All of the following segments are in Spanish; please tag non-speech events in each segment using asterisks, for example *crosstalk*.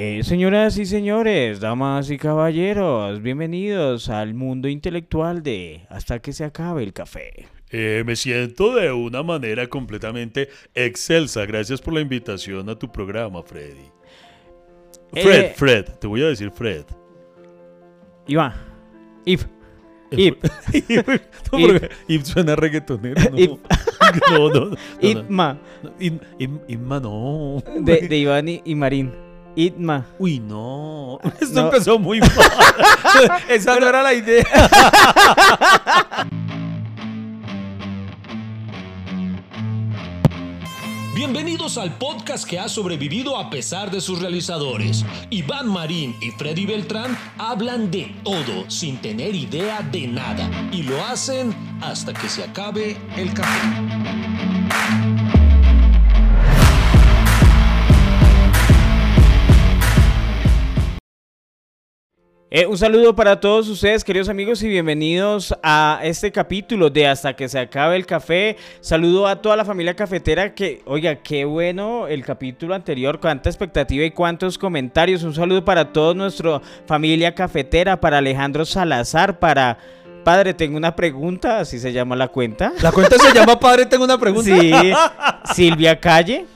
Eh, señoras y señores, damas y caballeros, bienvenidos al mundo intelectual de Hasta que se acabe el café. Eh, me siento de una manera completamente excelsa. Gracias por la invitación a tu programa, Freddy. Fred, Eh, Fred, te voy a decir Fred. Iván, If, Ip, *laughs* no, Ip suena reggaetonero. No, Ip. *laughs* no, no. no, no. No, *laughs* de Iván y, y Marín. Itma. Uy, no. *laughs* Esto No. empezó muy mal. *laughs* Esa no era la idea. *laughs* Bienvenidos al podcast que ha sobrevivido a pesar de sus realizadores. Iván Marín y Freddy Beltrán hablan de todo sin tener idea de nada y lo hacen hasta que se acabe el café. Eh, un saludo para todos ustedes, queridos amigos, y bienvenidos a este capítulo de Hasta que se acabe el café. Saludo a toda la familia cafetera que, oiga, qué bueno el capítulo anterior, cuánta expectativa y cuántos comentarios. Un saludo para toda nuestra familia cafetera, para Alejandro Salazar, para... Padre, tengo una pregunta, así se llama la cuenta. La cuenta se llama Padre, tengo una pregunta. Sí, Silvia Calle,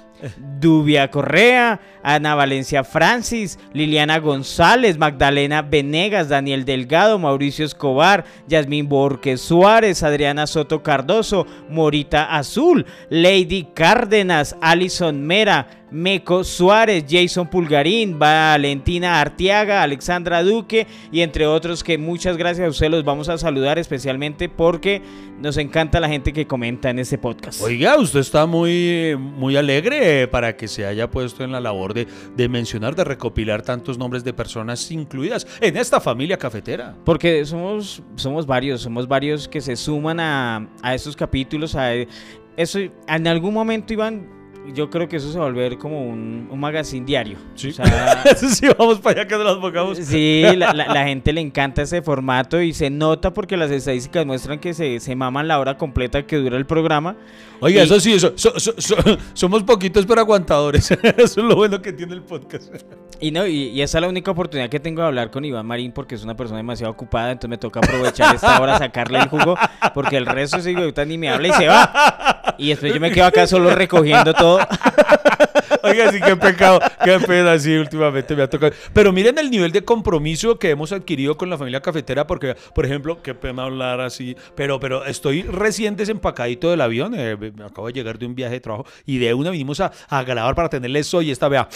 Dubia Correa, Ana Valencia Francis, Liliana González, Magdalena Venegas, Daniel Delgado, Mauricio Escobar, Yasmín Borges Suárez, Adriana Soto Cardoso, Morita Azul, Lady Cárdenas, Alison Mera, Meco Suárez, Jason Pulgarín, Valentina Artiaga, Alexandra Duque y entre otros que muchas gracias a ustedes los vamos a saludar especialmente porque nos encanta la gente que comenta en este podcast. Oiga, usted está muy, muy alegre para que se haya puesto en la labor de, de mencionar, de recopilar tantos nombres de personas incluidas en esta familia cafetera. Porque somos, somos varios, somos varios que se suman a, a estos capítulos. A, eso, en algún momento, Iván, yo creo que eso se va a volver como un, un magazine diario. Sí. O sea, *laughs* sí, vamos para allá que nos las pongamos. Sí, la, la- la gente le encanta ese formato y se nota porque las estadísticas muestran que se, se maman la hora completa que dura el programa. Oiga, Y- eso sí, eso, so- so- so- *laughs* somos poquitos pero aguantadores. *laughs* eso es lo bueno que tiene el podcast. Y no, y, esa es la única oportunidad que tengo de hablar con Iván Marín porque es una persona demasiado ocupada, entonces me toca aprovechar esta hora, sacarle el jugo, porque el resto idiota ni me habla y se va. Y después yo me quedo acá solo recogiendo todo. Oiga, sí, qué pecado, qué pena, sí, últimamente me ha tocado. Pero miren el nivel de compromiso que hemos adquirido con la familia cafetera, porque, por ejemplo, qué pena hablar así, pero, pero estoy recién desempacadito del avión, eh, me acabo de llegar de un viaje de trabajo y de una vinimos a, a grabar para tenerles hoy esta, vea,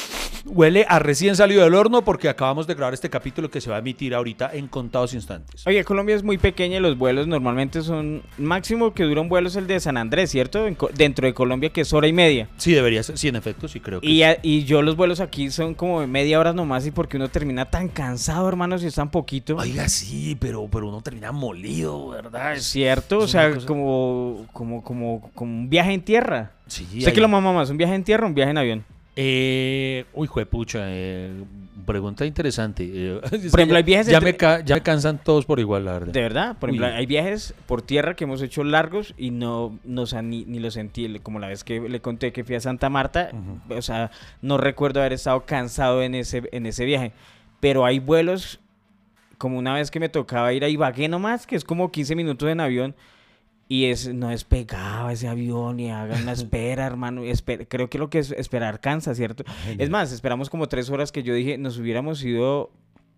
huele a recién salido del horno porque acabamos de grabar este capítulo que se va a emitir ahorita en contados instantes. Oye, Colombia es muy pequeña y los vuelos normalmente son... Máximo que dura un vuelo es el de San Andrés, ¿cierto? En dentro de Colombia que es hora y media. Sí, debería ser, sí, en efecto, sí creo que Y, y yo los vuelos aquí son como de media hora nomás y porque uno termina tan cansado, hermano, si es tan poquito. Oiga, sí, pero, pero uno termina molido, ¿verdad? Es cierto, o es sea, cosa- como, como, como, como un viaje en tierra. Sí, ¿Usted hay- qué lo mama más? ¿Un viaje en tierra o un viaje en avión? Eh, uy, juepucha, eh, pregunta interesante. *laughs* Eh, Por ejemplo, ya, hay viajes ya entre- me ca- ya me cansan todos por igual, la verdad. De verdad, por ejemplo, hay viajes por tierra que hemos hecho largos y no, no o sea, ni, ni lo sentí, como la vez que le conté que fui a Santa Marta, o sea, no recuerdo haber estado cansado en ese, en ese viaje, pero hay vuelos, como una vez que me tocaba ir a Ibagué nomás, que es como 15 minutos en avión, y es, no despegaba ese avión y hagan una espera, hermano. creo que lo que es esperar cansa, ¿cierto? Es más, esperamos como tres horas que yo dije, nos hubiéramos ido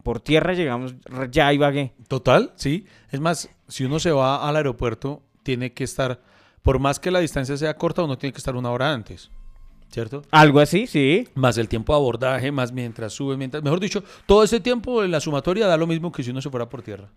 por tierra, llegamos ya a Ibagué. Total, sí. Es más, si uno se va al aeropuerto, tiene que estar, por más que la distancia sea corta, uno tiene que estar una hora antes, ¿cierto? Algo así, sí. Más el tiempo de abordaje, más mientras sube, mientras... Mejor dicho, todo ese tiempo en la sumatoria da lo mismo que si uno se fuera por tierra.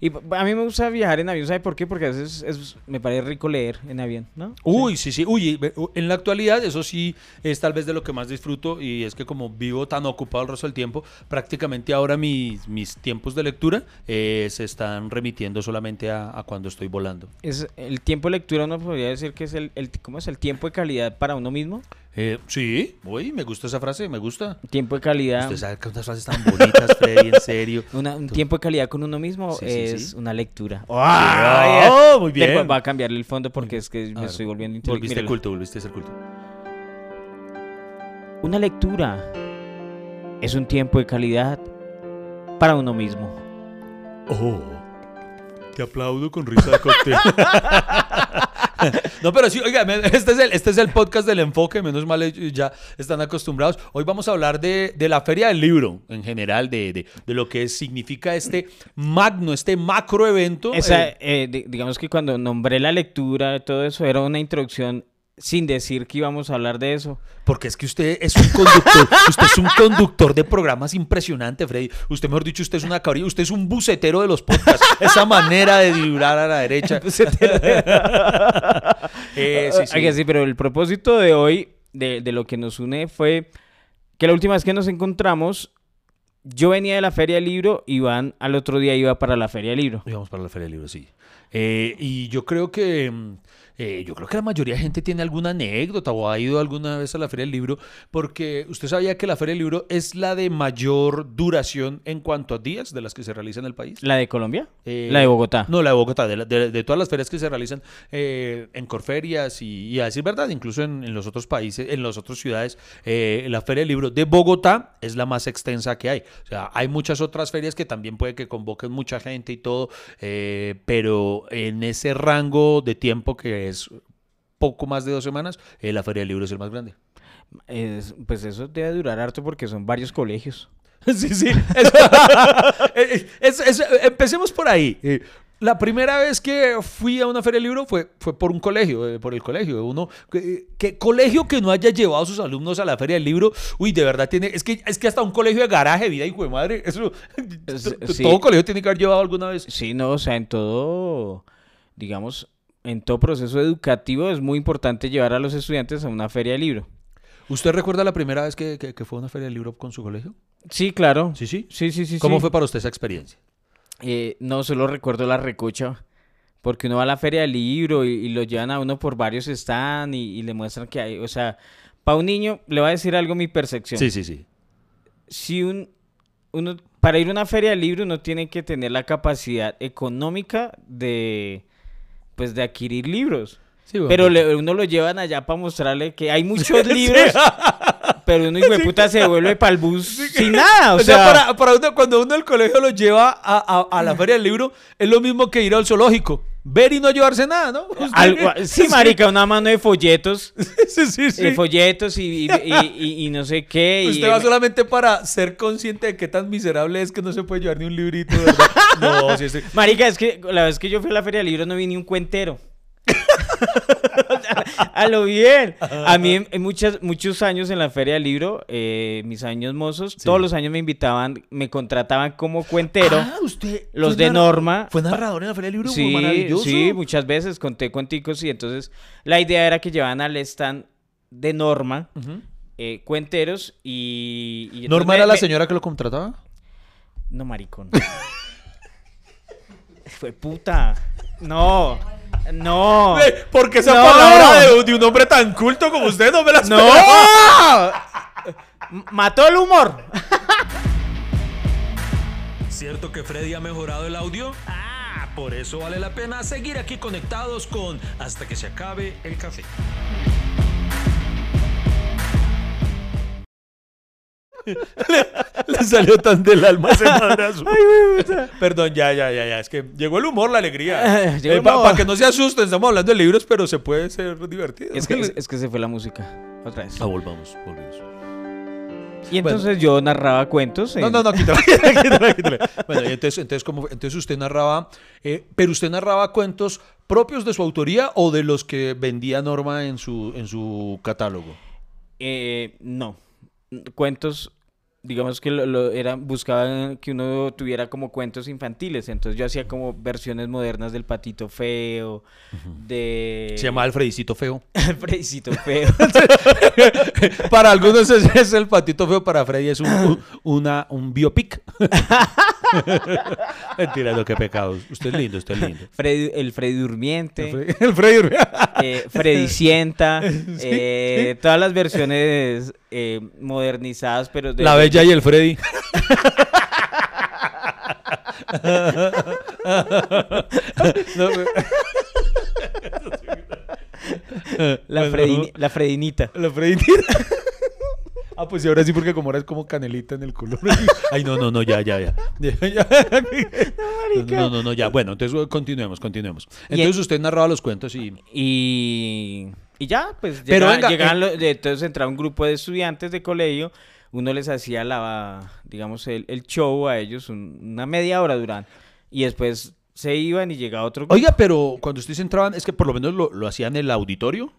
Y a mí me gusta viajar en avión, ¿sabe por qué? Porque a veces es- me parece rico leer en avión, ¿no? Uy, sí, sí. Uy, en la actualidad eso sí es tal vez de lo que más disfruto y es que como vivo tan ocupado el resto del tiempo, prácticamente ahora mis, mis tiempos de lectura eh, se están remitiendo solamente a, a cuando estoy volando. Es el tiempo de lectura, uno podría decir que es el, el- ¿cómo es? El tiempo de calidad para uno mismo. Eh, sí, uy, me gusta esa frase, me gusta. Tiempo de calidad. Usted sabe cuántas frases tan bonitas, Freddy, en *laughs* serio. una- un tiempo de calidad con uno mismo Sí, sí, es sí. una lectura. Ah, muy bien. Después va a cambiarle el fondo porque es que A me ver, estoy volviendo Volviste intelectual. culto, volviste a ser culto. Una lectura es un tiempo de calidad para uno mismo. Oh, te aplaudo con risa de cóctel. *laughs* *laughs* no, pero sí, oiga, este es, el, este es el podcast del enfoque, menos mal eh, ya están acostumbrados. Hoy vamos a hablar de, de la Feria del Libro en general, de, de, de, lo que significa este magno, este macro evento. Esa, eh, eh, digamos que cuando nombré la lectura, todo eso era una introducción sin decir que íbamos a hablar de eso. Porque es que usted es un conductor, *laughs* usted es un conductor de programas impresionante, Freddy. Usted, mejor dicho, usted es una cabrilla, usted es un bucetero de los podcasts. Esa manera de vibrar a la derecha. *laughs* *laughs* eh, sí, sí. sí, pero el propósito de hoy, de, de lo que nos une, fue que la última vez que nos encontramos, yo venía de la Feria del Libro, Iván al otro día iba para la Feria del Libro. Íbamos para la Feria del Libro, sí. Eh, y yo creo que mm, eh, yo creo que la mayoría de gente tiene alguna anécdota o ha ido alguna vez a la Feria del Libro, porque usted sabía que la Feria del Libro es la de mayor duración en cuanto a días de las que se realizan en el país. ¿La de Colombia? Eh, la de Bogotá. No, la de Bogotá, de, todas las ferias que se realizan eh, en Corferias y, a decir verdad, incluso en, los otros países, en las otras ciudades, la Feria del Libro de Bogotá es la más extensa que hay. O sea, hay muchas otras ferias que también puede que convoquen mucha gente y todo, pero en ese rango de tiempo que es poco más de dos semanas, eh, la Feria del Libro es el más grande. pues eso debe durar harto porque son varios colegios. *laughs* sí, sí. *laughs* Eh, empecemos por ahí. Eh, la primera vez que fui a una feria del libro fue, fue por un colegio, por el colegio. Uno, que, colegio que no haya llevado a sus alumnos a la feria del libro, uy, de verdad tiene, es que, es que hasta un colegio de garaje, vida, hijo de madre, eso, *laughs* todo colegio tiene que haber llevado alguna vez. Sí, no, o sea, en todo, digamos, en todo proceso educativo es muy importante llevar a los estudiantes a una feria de libro. ¿Usted recuerda la primera vez que, fue a una feria de libro con su colegio? Sí, claro. ¿Sí, sí? Sí, sí, sí. ¿Cómo fue para usted esa experiencia? Eh, no, solo recuerdo la recocha. Porque uno va a la feria del libro y, lo llevan a uno por varios stands y, le muestran que hay, o sea, para un niño, le va a decir algo mi percepción. Sí, sí, sí. Si un, uno, para ir a una feria del libro uno tiene que tener la capacidad económica de, pues de adquirir libros. pero uno lo llevan allá para mostrarle que hay muchos *laughs* libros, pero uno hijo de puta se devuelve para el bus sin nada. O, sea, para, uno, cuando uno del colegio lo lleva a, a, la feria del libro, es lo mismo que ir al zoológico. Ver y no llevarse nada, ¿no? *laughs* sí, marica, una mano de folletos. *laughs* sí, sí, sí. De folletos y, y, y, no sé qué. Usted va solamente para ser consciente de qué tan miserable es que no se puede llevar ni un librito, ¿verdad? *laughs* no, sí, sí. Marica, es que la vez que yo fui a la feria del libro no vi ni un cuentero. *laughs* a lo bien. A mí en muchas, muchos años en la Feria del Libro, eh, mis años mozos, todos los años me invitaban, me contrataban como cuentero. Ah, usted. Los de Norma. ¿Fue narrador en la Feria del Libro? Sí, sí, muchas veces conté cuenticos y entonces la idea era que llevaban al stand de Norma eh, cuenteros y... ¿Norma era la señora que lo contrataba? No, maricón. *laughs* Fue puta. No. No. Porque esa palabra de, un hombre tan culto como usted no me la No. *laughs* Mató el humor. ¿Cierto que Freddy ha mejorado el audio? Ah, por eso vale la pena seguir aquí conectados con Hasta que se acabe el café. *laughs* le, salió tan del alma ese *laughs* madrazo. Perdón, ya, ya, ya, ya. Es que llegó el humor, la alegría. *laughs* Eh, Para que no se asusten, estamos hablando de libros, pero se puede ser divertido. Es que, es, que se fue la música. Otra vez. Ah, volvamos, volvemos. Y entonces yo narraba cuentos. No, no, no, quítale, quítale, quítale. Bueno, y entonces, entonces usted narraba, eh, pero usted narraba cuentos propios de su autoría o de los que vendía Norma en su, en su catálogo. Eh, no, cuentos digamos que lo, eran, buscaban que uno tuviera como cuentos infantiles, entonces yo hacía como versiones modernas del patito feo, de... Se llama Alfredicito feo. *laughs* Alfredicito feo. *laughs* para algunos es, el patito feo, para Freddy es un, una, un biopic. *laughs* Mentira, lo que pecado. Usted es lindo, usted es lindo. el Freddy Durmiente. El Freddy, Durmiente. Eh, Freddy Sienta. Eh, todas las versiones eh, modernizadas, pero... De, La Bella y el Freddy. *laughs* la, la Fredinita. La Fredinita. *laughs* Ah, pues y ahora sí, porque como ahora es como canelita en el color. *laughs* Ay, no, no, no, ya, ya, ya. Ya, ya. No, no, no, ya. Bueno, entonces continuemos, continuemos. Entonces usted narraba los cuentos y... Y, y ya, pues Pero llega- venga, llegaban eh, entonces entraba un grupo de estudiantes de colegio, uno les hacía la, digamos, el, el show a ellos, un- una media hora duran, y después se iban y llegaba otro grupo. Oiga, pero cuando ustedes entraban, es que por lo menos lo, lo hacían en el auditorio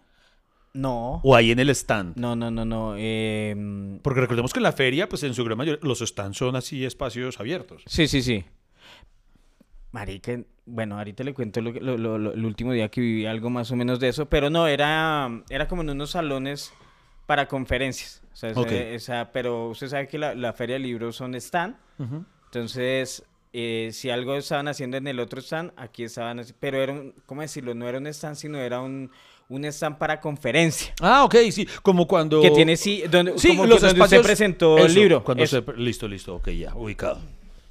No, o ahí en el stand. no, no, no, no. em, Porque recordemos que en la feria, pues en su gran mayoría, los stands son así espacios abiertos. Sí, sí, sí. Marica, bueno, ahorita le cuento lo, lo- lo- lo- el último día que viví algo más o menos de eso, pero no, era, era como en unos salones para conferencias. O sea, esa- Ok. esa- pero usted sabe que la, la feria de libros son stand, entonces eh, si algo estaban haciendo en el otro stand, aquí estaban, pero era un, ¿cómo decirlo? No era un stand, sino era un, un stand para conferencia. Ah, ok, sí, como cuando... Que tiene, sí, donde, Sí, como que los donde espacios... usted presentó Eso, el libro. Cuando se... Listo, listo, ok, ya, ubicado.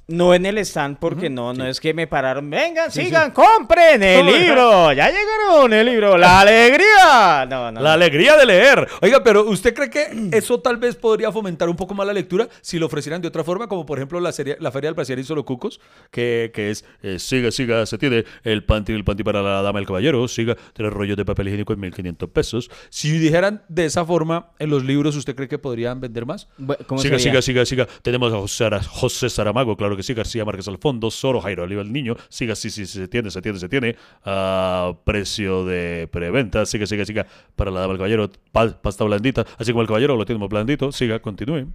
No en el stand, porque no, no sí. es que me pararon. Vengan, Sí, sigan, compren el No, libro. Ya llegaron el libro. La *laughs* alegría. No, no. La alegría de leer. Oiga, pero ¿usted cree que eso tal vez podría fomentar un poco más la lectura si lo ofrecieran de otra forma? Como por ejemplo la, serie, la Feria del Brasier y Solo Cucos, que, que es eh, siga, siga, se tiene el panty, el panty para la dama del caballero, siga, tres rollos de papel higiénico en 1500 pesos. Si dijeran de esa forma en los libros, ¿usted cree que podrían vender más? Bu- ¿Cómo siga, sería? siga, siga, siga. Tenemos a José, José Saramago, claro que sí, García Márquez al fondo, Soro, Jairo Oliva el niño, siga, sí, sí, sí, se tiene, se tiene, se tiene, a precio de preventa, siga, siga, siga, para la dama del caballero, pa- pasta blandita, así como el caballero lo tenemos blandito, siga, continúe,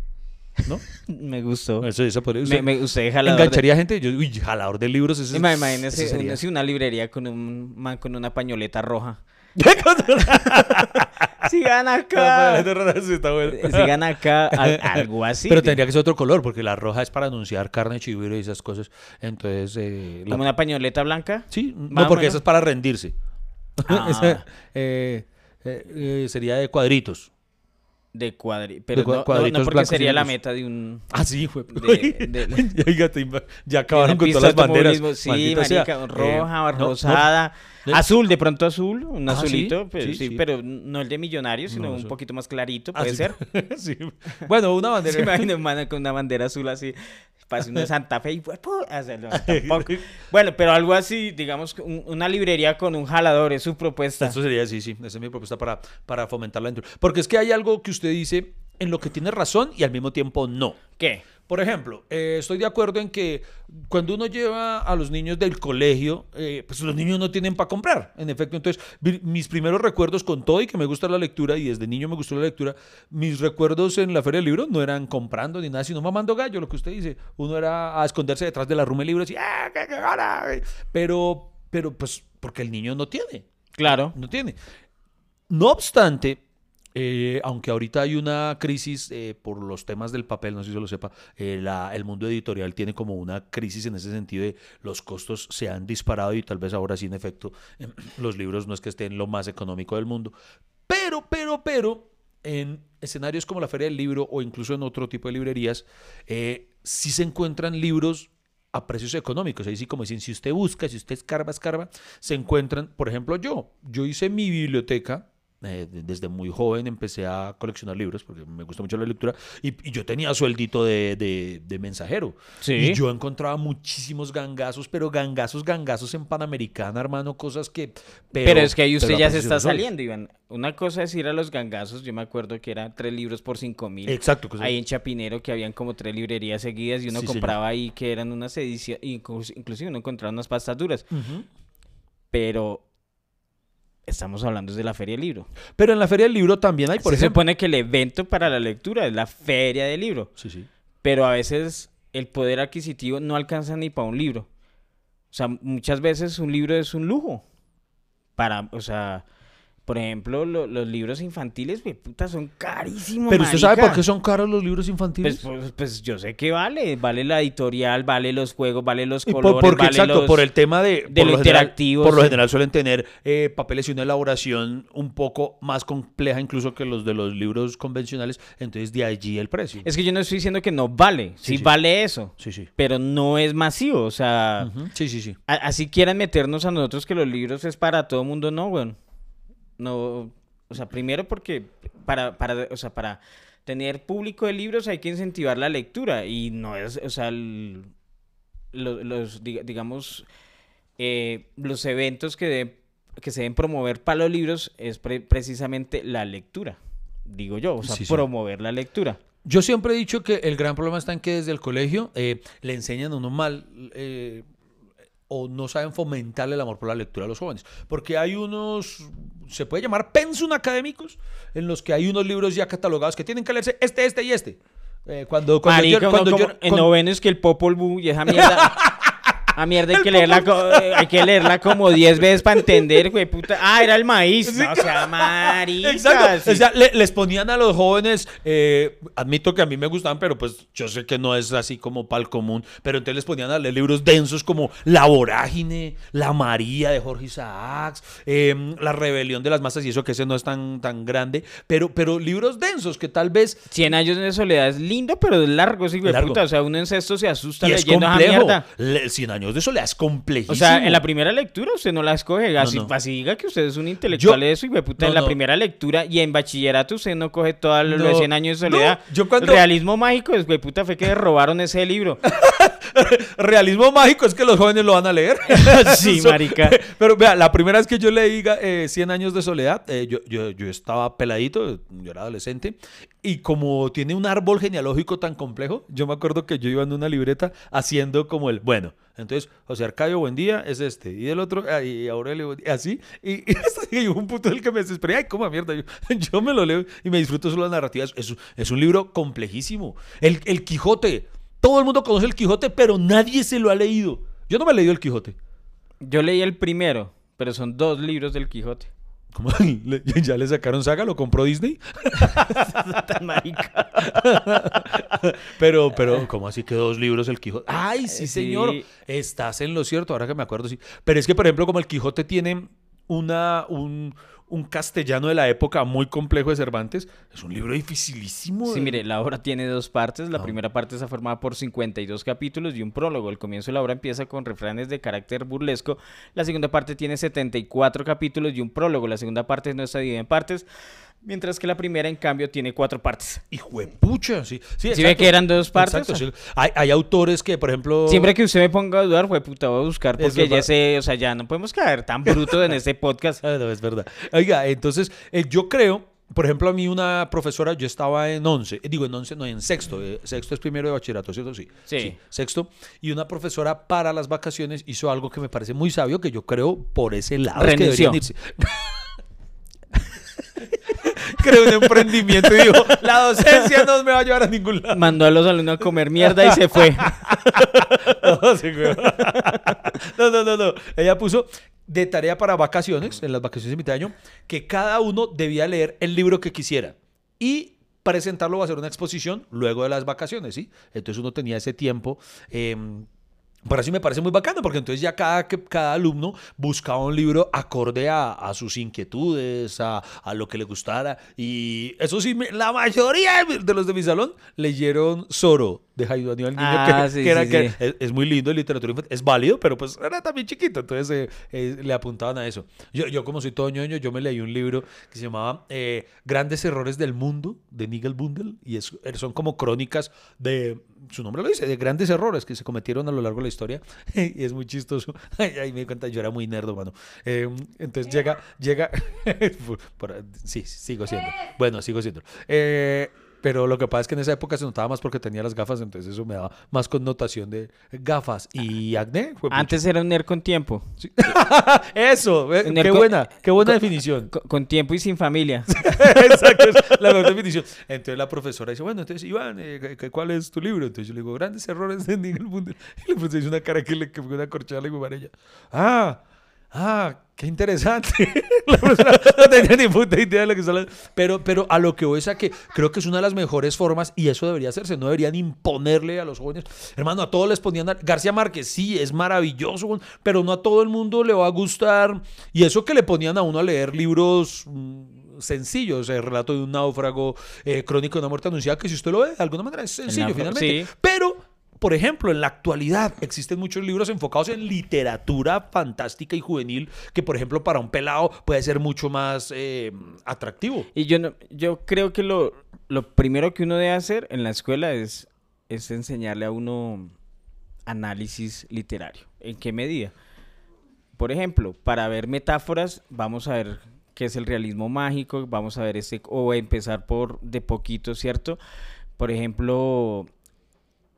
¿no? *laughs* Me gustó. Eso, esa podría- Me, usted me, usted jalador de- engancharía gente, yo, uy, jalador de libros, ese, Ima- ese Imagínese sería. una, una librería con un man con una pañoleta roja. *laughs* *laughs* Sigan acá. Sí, está bueno. Sigan acá. *laughs* al- algo así. Pero tendría que ser otro color, porque la roja es para anunciar carne, chiviro y esas cosas. Entonces, eh, la- Como una pañoleta blanca. Sí, no, porque esa es para rendirse. Ah. *laughs* Esa, eh, eh, eh, sería de cuadritos. De cuadri. Pero cua- no- no, no, cuadritos porque sería la meta de un. Ah, sí, fue. De- de- *laughs* ya, acabaron con todas las banderas. Sí, Maldita sea. marica, roja, Eh, no, no. rosada, azul, de pronto azul, un Ah, ¿sí? azulito, pero, Sí, pero no el de millonario, sino No, un poquito más clarito, Ah, puede ser. *laughs* Bueno, una *laughs* bandera. Se imagina con una bandera azul así, pasa uno de Santa Fe y pu- o sea, no, tampoco. Bueno, pero algo así, digamos, un- una librería con un jalador, es su propuesta. Eso sería, sí, sí. Esa es mi propuesta para, para fomentar la lectura. Porque es que hay algo que usted dice en lo que tiene razón y al mismo tiempo no. ¿Qué? Por ejemplo, eh, estoy de acuerdo en que cuando uno lleva a los niños del colegio, eh, pues los niños no tienen para comprar. En efecto, entonces mis primeros recuerdos con todo y que me gusta la lectura y desde niño me gustó la lectura, mis recuerdos en la feria del libro no eran comprando ni nada, sino mamando gallo, lo que usted dice. Uno era a esconderse detrás de la ruma de libros y ¡ah, qué cagada! Pero, pero pues porque el niño no tiene Claro. no tiene. No obstante, eh, aunque ahorita hay una crisis eh, por los temas del papel, no sé si se lo sepa, eh, el mundo editorial tiene como una crisis en ese sentido de los costos se han disparado y tal vez ahora sí, en efecto, *clears throat* los libros no es que estén lo más económico del mundo. Pero, pero, pero, en escenarios como la Feria del Libro o incluso en otro tipo de librerías, sí se encuentran libros a precios económicos. Ahí sí, como dicen, si usted busca, si usted escarba, escarba, se encuentran, por ejemplo, yo. Yo hice mi biblioteca. Eh, de- desde muy joven empecé a coleccionar libros porque me gusta mucho la lectura y, y yo tenía sueldito de, de- de mensajero Sí. y yo encontraba muchísimos gangazos pero gangazos, gangazos en Panamericana hermano, cosas que Pero, es que ahí usted ya se está saliendo, Iván. Una cosa es ir a los gangazos, yo me acuerdo que eran tres libros por cinco mil. exacto cosa- Ahí en Chapinero que habían como tres librerías seguidas y uno Sí, señor. compraba ahí que eran unas ediciones, inclusive uno encontraba unas pastas duras. Ujú. Pero estamos hablando de la Feria del Libro. pero en la feria del libro también hay por Se ejemplo supone que el evento para la lectura es la Feria del Libro. sí, sí. Pero a veces el poder adquisitivo no alcanza ni para un libro. O sea, muchas veces un libro es un lujo. Para, o sea, por ejemplo, lo- los libros infantiles, puta, son carísimos. pero usted sabe por marica. qué son caros los libros infantiles Pues, pues, pues yo sé que vale, vale la editorial, vale los juegos, vale los Y por- colores, porque, vale exacto, los- por el tema de, de por lo lo general- interactivo, por lo general suelen tener eh, papeles y una elaboración un poco más compleja incluso que los de los libros convencionales, entonces de allí el precio. Es que yo no estoy diciendo que no vale, sí, Sí, sí. vale eso, Sí, sí. pero no es masivo, o sea, Sí, sí, sí. a- así quieran meternos a nosotros que los libros es para todo mundo, no, weón. No, o sea, primero porque para, para, o sea, para tener público de libros hay que incentivar la lectura y no es, o sea, el- los, diga- digamos, eh, los eventos que, de- que se deben promover para los libros es pre- precisamente la lectura, digo yo, o sea, Sí, sí. promover la lectura. Yo siempre he dicho que el gran problema está en que desde el colegio eh, le enseñan a uno mal eh, o no saben fomentarle el amor por la lectura a los jóvenes. Porque hay unos, se puede llamar pensum académicos, en los que hay unos libros ya catalogados que tienen que leerse este, este y este. Eh, cuando cuando Marica, yo, cuando como yo- en con- noveno es que el Popol Vuh y esa mierda. *laughs* A mierda hay que leerla, eh, hay que leerla como 10 veces para entender, güey, puta. Ah, era el maíz. No, o sea, marica. Exacto. sí. O sea, le- les ponían a los jóvenes, eh, admito que a mí me gustaban, pero pues yo sé que no es así como pal común, pero entonces les ponían a leer libros densos como La Vorágine, La María de Jorge Isaacs, eh, La Rebelión de las Masas, y eso que ese no es tan, tan grande, pero, pero libros densos que tal vez... 100 años de soledad es lindo, pero es largo, sí, güey, puta. O sea, uno en sexto se asusta Y es leyendo esa complejo. mierda. Le- Cien años de soledad es complejísimo. O sea, en la primera lectura usted no la escoge. Así, no. así diga que usted es un intelectual Yo- de eso, y güey, puta, no, en la primera lectura y en bachillerato usted no coge todo lo de No, 100 años de soledad. yo cuando- El realismo mágico es, güey, puta, fue que robaron ese libro. *laughs* *laughs* Realismo mágico es que los jóvenes lo van a leer. *laughs* Sí, *laughs* marica. Pero vea, la primera vez que yo leí eh, 100 años de soledad, eh, yo, yo, yo estaba peladito, yo era adolescente, y como tiene un árbol genealógico tan complejo, yo me acuerdo que yo iba en una libreta haciendo como el, bueno, entonces José Arcadio, buen día, es este, y el otro, ah, y Aurelio, así, y, y hasta que llegó un punto en el que me desesperé, ay, cómo mierda, yo, yo me lo leo y me disfruto solo las narrativas, es, es un libro complejísimo. El, el Quijote, todo el mundo conoce el Quijote, pero nadie se lo ha leído. Yo no me he leído el Quijote. Yo leí el primero, pero son dos libros del Quijote. ¿Cómo? *laughs* ¿Ya le sacaron saga? ¿Lo compró Disney? Tan *laughs* marica. *laughs* Pero, pero, ¿cómo así que dos libros el Quijote? ¡Ay, sí, Eh, señor! sí. Estás en lo cierto, ahora que me acuerdo, sí. Pero es que, por ejemplo, como el Quijote tiene una, un, un castellano de la época muy complejo de Cervantes, es un libro dificilísimo. Sí, de- mire, la obra tiene dos partes. La Ah. primera parte está formada por 52 capítulos y un prólogo. El comienzo de la obra empieza con refranes de carácter burlesco. La segunda parte tiene 74 capítulos y un prólogo. La segunda parte no está dividida en partes, mientras que la primera, en cambio, tiene cuatro partes. Hijo de pucha, sí. Sí, ¿Sí ve que eran dos partes? Exacto, sí. Hay, hay autores que, por ejemplo... Siempre que usted me ponga a dudar, fue puta, voy a buscar porque ya sé, o sea, ya no podemos caer tan brutos en este podcast. *laughs* Ah, no, es verdad. Oiga, entonces, eh, yo creo, por ejemplo, a mí una profesora, yo estaba en 11, eh, digo en 11, no, en sexto, eh, sexto es primero de bachillerato, ¿cierto? Sí, Sí. sexto. Y una profesora para las vacaciones hizo algo que me parece muy sabio, que yo creo por ese lado es que Renunció. deberían irse. *laughs* Creó un emprendimiento y dijo, la docencia no me va a llevar a ningún lado. Mandó a los alumnos a comer mierda y se fue. *laughs* No, sí, no, no, no, no. Ella puso de tarea para vacaciones, en las vacaciones de mitad de año, que cada uno debía leer el libro que quisiera y presentarlo o hacer una exposición luego de las vacaciones, ¿sí? Entonces uno tenía ese tiempo. eh, por eso me parece muy bacano, porque entonces ya cada, cada alumno buscaba un libro acorde a, a sus inquietudes, a, a lo que le gustara. Y eso sí, me- la mayoría de los de mi salón leyeron Zoro de Jaime Aníbal Niño, Ah, que, sí, que era sí, que sí. es, es muy lindo en literatura infantil, es válido, pero pues era también chiquito, entonces eh, eh, le apuntaban a eso. Yo, yo como soy todo ñoño, yo me leí un libro que se llamaba eh, Grandes Errores del Mundo, de Nigel Bundel, y es, er, son como crónicas de, su nombre lo dice, de grandes errores que se cometieron a lo largo de la historia, *laughs* y es muy chistoso. *laughs* Ay, ay, me di cuenta, yo era muy nerdo, mano. Eh, entonces llega, llega, *laughs* por- sí, sigo siendo, bueno, sigo siendo. Eh, pero lo que pasa es que en esa época se notaba más porque tenía las gafas, entonces eso me daba más connotación de gafas. Y acné fue Antes era un nerd con tiempo. Sí. *laughs* Eso, En qué el buena, qué buena definición. Con, con tiempo y sin familia. *laughs* Exacto, es la mejor definición. Entonces la profesora dice, bueno, entonces Iván, eh, ¿qué- ¿cuál es tu libro? Entonces yo le digo, grandes errores de Nigel Bundel. *laughs* Y profesora hizo una cara que le que fue una corchada, le digo para ella, ah, ah, qué interesante. *laughs* la profesora no tenía ni puta idea de lo que está hablando. Pero, pero a lo que voy es a que creo que es una de las mejores formas y eso debería hacerse. No deberían imponerle a los jóvenes. Hermano, a todos les ponían... a- García Márquez, sí, es maravilloso, pero no a todo el mundo le va a gustar. Y eso que le ponían a uno a leer libros... mm, sencillos, el relato de un náufrago, eh, crónico de una muerte anunciada, que si usted lo ve, de alguna manera es sencillo finalmente. sí. Pero por ejemplo, en la actualidad existen muchos libros enfocados en literatura fantástica y juvenil que, por ejemplo, para un pelado puede ser mucho más eh, atractivo. Y yo, no, yo creo que lo, lo primero que uno debe hacer en la escuela es, es enseñarle a uno análisis literario. ¿En qué medida? Por ejemplo, para ver metáforas, vamos a ver qué es el realismo mágico, vamos a ver ese, o empezar por de poquito, ¿cierto? Por ejemplo,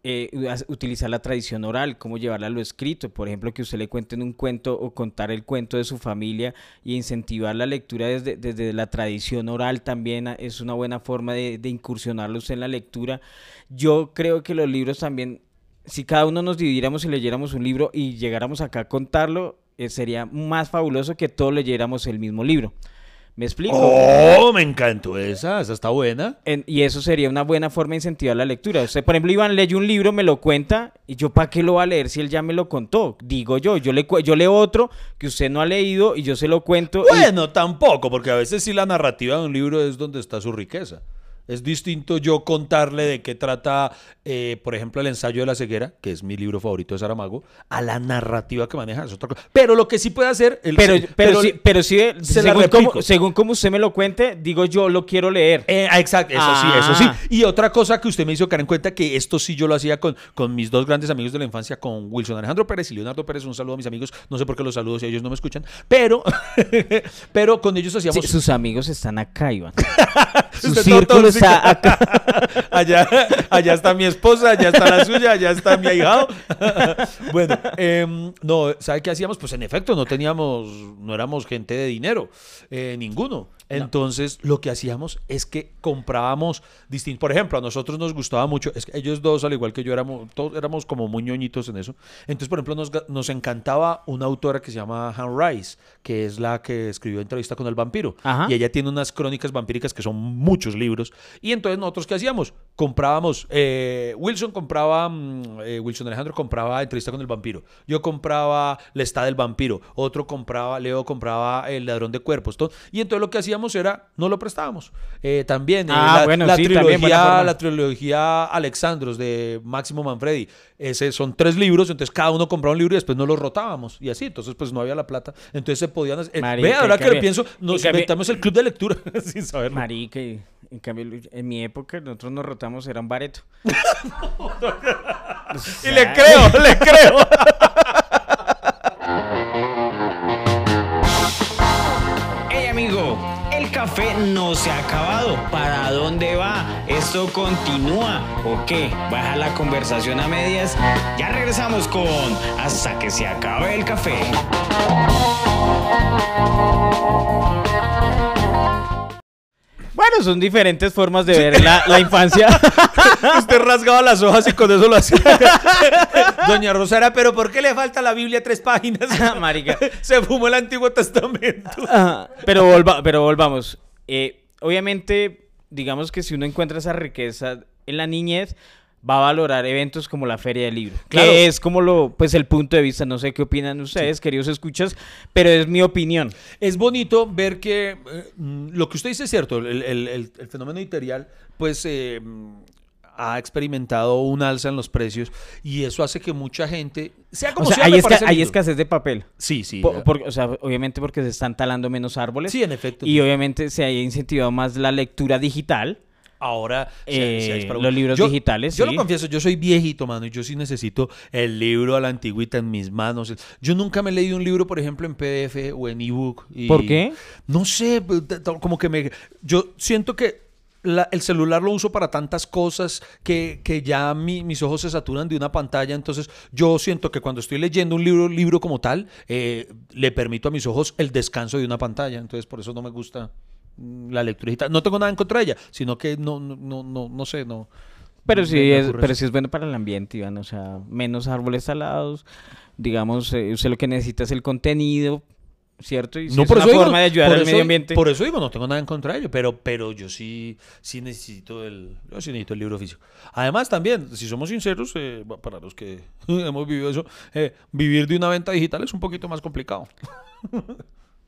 eh, utilizar la tradición oral, cómo llevarla a lo escrito, por ejemplo, que usted le cuente un cuento o contar el cuento de su familia y incentivar la lectura desde, desde la tradición oral también ah, es una buena forma de, de incursionarlo usted en la lectura. Yo creo que los libros también, si cada uno nos dividiéramos y leyéramos un libro y llegáramos acá a contarlo, eh, sería más fabuloso que todos leyéramos el mismo libro. ¿Me explico? Oh, me encantó esa, esa está buena. En- y eso sería una buena forma de incentivar la lectura. Usted, por ejemplo, Iván leyó un libro, me lo cuenta, y yo para qué lo va a leer si él ya me lo contó. Digo yo, yo, le, yo leo otro que usted no ha leído y yo se lo cuento. y- Bueno, tampoco, porque a veces sí la narrativa de un libro es donde está su riqueza. Es distinto yo contarle de qué trata, eh, por ejemplo, el ensayo de la ceguera, que es mi libro favorito de Saramago, a la narrativa que maneja, es otra cosa. Pero lo que sí puede hacer... El, pero, pero, sí, pero sí, se la según, como, según como usted me lo cuente, digo yo lo quiero leer. Eh, ah, exacto, eso sí, eso Ah. sí. Y otra cosa que usted me hizo caer en cuenta, que esto sí yo lo hacía con, con mis dos grandes amigos de la infancia, con Wilson Alejandro Pérez y Leonardo Pérez. Un saludo a mis amigos. No sé por qué los saludo si ellos no me escuchan. Pero, *laughs* pero con ellos Sí, hacíamos... sus amigos están acá, Iván. *laughs* Su Usted *laughs* acá. allá, allá está mi esposa, allá está la suya, allá está mi ahijado. *laughs* bueno, em, no, ¿sabe qué hacíamos? Pues en efecto, no teníamos, no éramos gente de dinero, eh, ninguno. Entonces, lo que hacíamos es que comprábamos distintos. Por ejemplo, a nosotros nos gustaba mucho, es que ellos dos, al igual que yo, éramos, todos éramos como muy ñoñitos en eso. Entonces, por ejemplo, nos, nos encantaba una autora que se llama Han Rice, que es la que escribió Entrevista con el vampiro. Ajá. Y ella tiene unas crónicas vampíricas que son muchos libros. Y entonces nosotros, ¿qué hacíamos? Comprábamos, eh, Wilson compraba, mm, eh, Wilson Alejandro compraba Entrevista con el vampiro. Yo compraba La Estad del vampiro. Otro compraba, Leo compraba El ladrón de cuerpos. todo. Y entonces lo que hacíamos era, no lo prestábamos. Eh, también eh, Ah, la, bueno, la sí, también buena trilogía, la trilogía Alexandros de Máximo Manfredi. Ese son tres libros, entonces cada uno compraba un libro y después no los rotábamos. Y así, entonces pues no había la plata. Entonces se podían hacer... eh, Marica, en ahora que lo pienso, en nos inventamos el club de lectura *laughs* sin saberlo. Marica, en cambio, en mi época nosotros nos rotamos, era un bareto. *laughs* Y le creo, *laughs* le creo. Café no se ha acabado. ¿Para dónde va? ¿Esto continúa o qué? ¿Baja la conversación a medias? Ya regresamos con Hasta que se acabe el café. Bueno, son diferentes formas de ver la, la infancia. *laughs* Usted rasgaba las hojas y con eso lo hacía. *laughs* Doña Rosara, pero ¿por qué le falta la Biblia tres páginas? Marica. *laughs* Se fumó el Antiguo Testamento. Ajá, pero, volva- pero volvamos. Eh, obviamente, digamos que si uno encuentra esa riqueza en la niñez, va a valorar eventos como la Feria del Libro. Claro. Que es como lo, pues el punto de vista. No sé qué opinan ustedes, queridos escuchas, pero es mi opinión. Es bonito ver que eh, mm, lo que usted dice es cierto, el, el- el- el fenómeno editorial, pues eh, ha experimentado un alza en los precios y eso hace que mucha gente, sea como O sea, sea, hay, esca- escasez de papel. Sí, sí. Por- o sea, obviamente porque se están talando menos árboles. sí, en efecto. Y obviamente se ha incentivado más la lectura digital. Ahora, si- Eh, si hay para- los libros Yo- digitales, Yo sí. lo confieso, yo soy viejito, mano, y yo sí necesito el libro a la antigüita en mis manos. Yo nunca me he leído un libro, por ejemplo, en PDF o en ebook. y- ¿Por qué? No sé, pues, como que me... Yo siento que la- el celular lo uso para tantas cosas que, que ya mi- mis ojos se saturan de una pantalla. Entonces yo siento que cuando estoy leyendo un libro, libro como tal, eh, le permito a mis ojos el descanso de una pantalla. Entonces por eso no me gusta mm, la lectura digital. No tengo nada en contra de ella, sino que no, no, no, no, no sé, no. Pero sí, es, pero sí es bueno para el ambiente, Iván. O sea, menos árboles talados. Digamos, eh, usted lo que necesita es el contenido, ¿cierto? Y si es una digo, forma de ayudar por al eso- medio ambiente. Por eso digo, no tengo nada en contra de ello, pero, pero yo sí, sí necesito el, yo sí necesito el libro físico. Además, también, si somos sinceros, eh, para los que *laughs* hemos vivido eso, eh, vivir de una venta digital es un poquito más complicado. *laughs*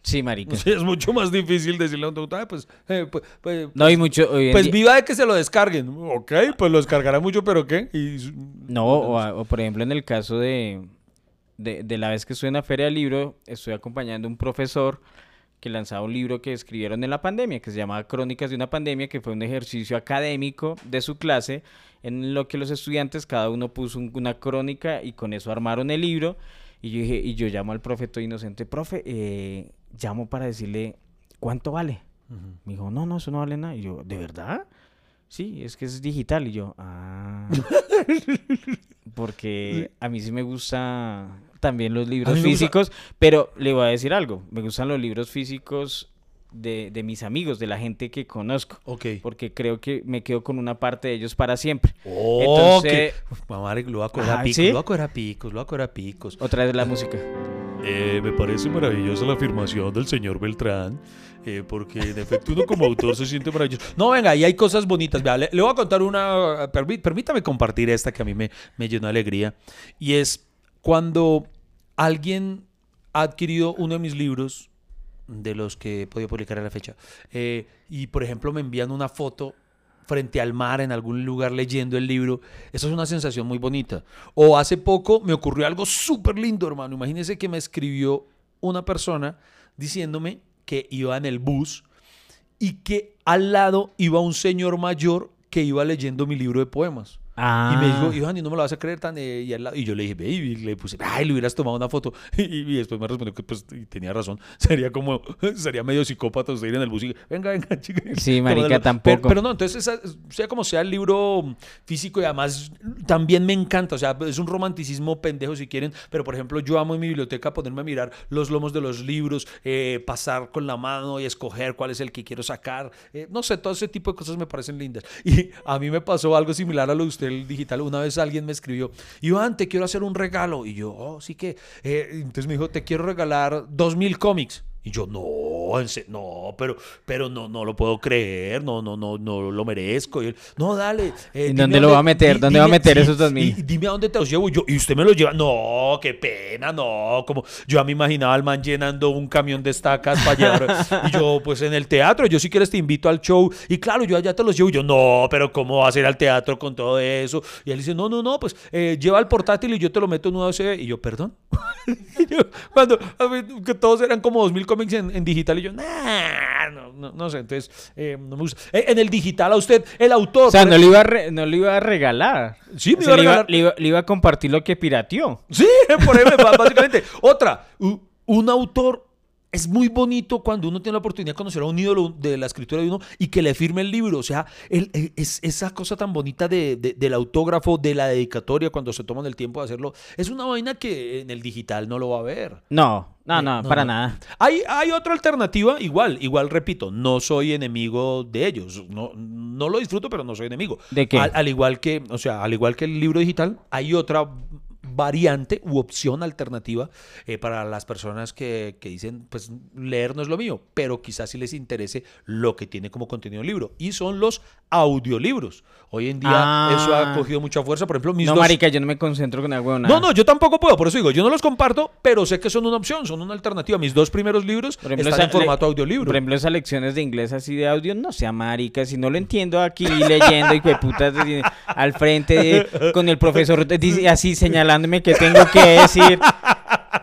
Sí, marica. Sí, es mucho más difícil decirle a un doctor, "Ah, pues, eh, pues, pues, No, y mucho... pues viva de que se lo descarguen. Ok, pues lo descargará mucho, pero ¿qué? Y- No, o por ejemplo en el caso de, de, de la vez que estuve en la Feria del Libro, estoy acompañando a un profesor que lanzaba un libro que escribieron en la pandemia, que se llamaba Crónicas de una pandemia, que fue un ejercicio académico de su clase, en lo que los estudiantes, cada uno puso un- una crónica y con eso armaron el libro. Y yo dije, y yo llamo al profe todo inocente, profe, eh, llamo para decirle, ¿cuánto vale? Me dijo, no, no, eso no vale nada. Y yo, ¿de verdad? Sí, es que es digital. Y yo, ah. *laughs* Porque a mí sí me gusta también los libros gusta- físicos, pero le voy a decir algo. Me gustan los libros físicos de, de mis amigos, de la gente que conozco. Ok. Porque creo que me quedo con una parte de ellos para siempre. Oh, Entonces- que- Mamá, lo va a coger a picos, ¿sí? lo va a coger a picos, lo va a coger a picos. Otra vez la música. Eh, me parece maravillosa la afirmación del señor Beltrán, eh, porque en efecto uno como autor se siente maravilloso. No, venga, y hay cosas bonitas. Vea, le, voy a contar una, permí- permítame compartir esta que a mí me, me llenó alegría, y es cuando alguien ha adquirido uno de mis libros, de los que he podido publicar a la fecha, eh, y por ejemplo me envían una foto frente al mar en algún lugar leyendo el libro, eso es una sensación muy bonita. O hace poco me ocurrió algo súper lindo, hermano. Imagínense que me escribió una persona diciéndome que iba en el bus y que al lado iba un señor mayor que iba leyendo mi libro de poemas. Ah. Y me dijo, Johanny, no me lo vas a creer tan... eh", y, al lado- y yo le dije, baby, le puse, ay, le hubieras tomado una foto. *laughs* Y, y después me respondió que pues y tenía razón. *laughs* Sería como, *laughs* sería medio psicópata usted ir en el bus y, venga, venga, chica. Sí, marica, tómatelo". tampoco. Pero, pero no, entonces, esa- sea como sea el libro físico y además también me encanta. O sea, es un romanticismo pendejo si quieren. Pero, por ejemplo, yo amo en mi biblioteca ponerme a mirar los lomos de los libros, eh, pasar con la mano y escoger cuál es el que quiero sacar. Eh, no sé, todo ese tipo de cosas me parecen lindas. Y a mí me pasó algo similar a lo de usted, el digital. Una vez alguien me escribió, Iván, te quiero hacer un regalo. Y yo, oh, sí que. eh, entonces me dijo, te quiero regalar dos mil cómics. Y yo, no, en no, pero, pero no, no lo puedo creer, no, no, no, no lo merezco. Y él, no, dale. eh, ¿Y dónde lo va a meter? ¿Dónde va a meter esos 2.000? Y dime a dónde te los llevo. Y yo, y usted me los lleva. No, qué pena, no. Como yo a me imaginaba al man llenando un camión de estacas para llevar. y yo, pues en el teatro, yo si quieres te invito al show. Y claro, yo allá te los llevo. Y yo, no, pero ¿cómo vas a ir al teatro con todo eso? Y él dice, no, no, no, pues eh, lleva el portátil y yo te lo meto en una USB. Y yo, perdón. *laughs* Y yo, cuando a que todos eran como 2.000 cómics en, en digital y yo, nah, no, no, no sé, entonces eh, no me gusta. Eh, en el digital a usted, el autor. O sea, no le iba a, re- no le iba a regalar. Sí, me O sea, iba a le, iba, regalar. le iba- le iba a compartir lo que pirateó. Sí, *laughs* por b- básicamente. Otra, un autor es muy bonito cuando uno tiene la oportunidad de conocer a un ídolo de la escritura de uno y que le firme el libro. O sea, el- el- es esa cosa tan bonita de- de- del autógrafo, de la dedicatoria, cuando se toman el tiempo de hacerlo. Es una vaina que en el digital no lo va a ver. No, no, Eh, no, no, para no. nada. Hay, hay otra alternativa, igual, igual repito, no soy enemigo de ellos. No, no lo disfruto, pero no soy enemigo. ¿De qué? Al, al igual que, o sea, al igual que el libro digital, hay otra variante u opción alternativa eh, para las personas que, que dicen, pues leer no es lo mío, pero quizás sí les interese lo que tiene como contenido el libro. Y son los audiolibros. Hoy en día Ah. eso ha cogido mucha fuerza. Por ejemplo, mis No, dos... marica, yo no me concentro con algo No, no, yo tampoco puedo, por eso digo, yo no los comparto, pero sé que son una opción, son una alternativa. Mis dos primeros libros Por ejemplo, están en formato audiolibro. Por ejemplo, esas lecciones de inglés así de audio, no sea marica, si no lo entiendo aquí leyendo y que putas al frente de- con el profesor así señalándome que tengo que decir,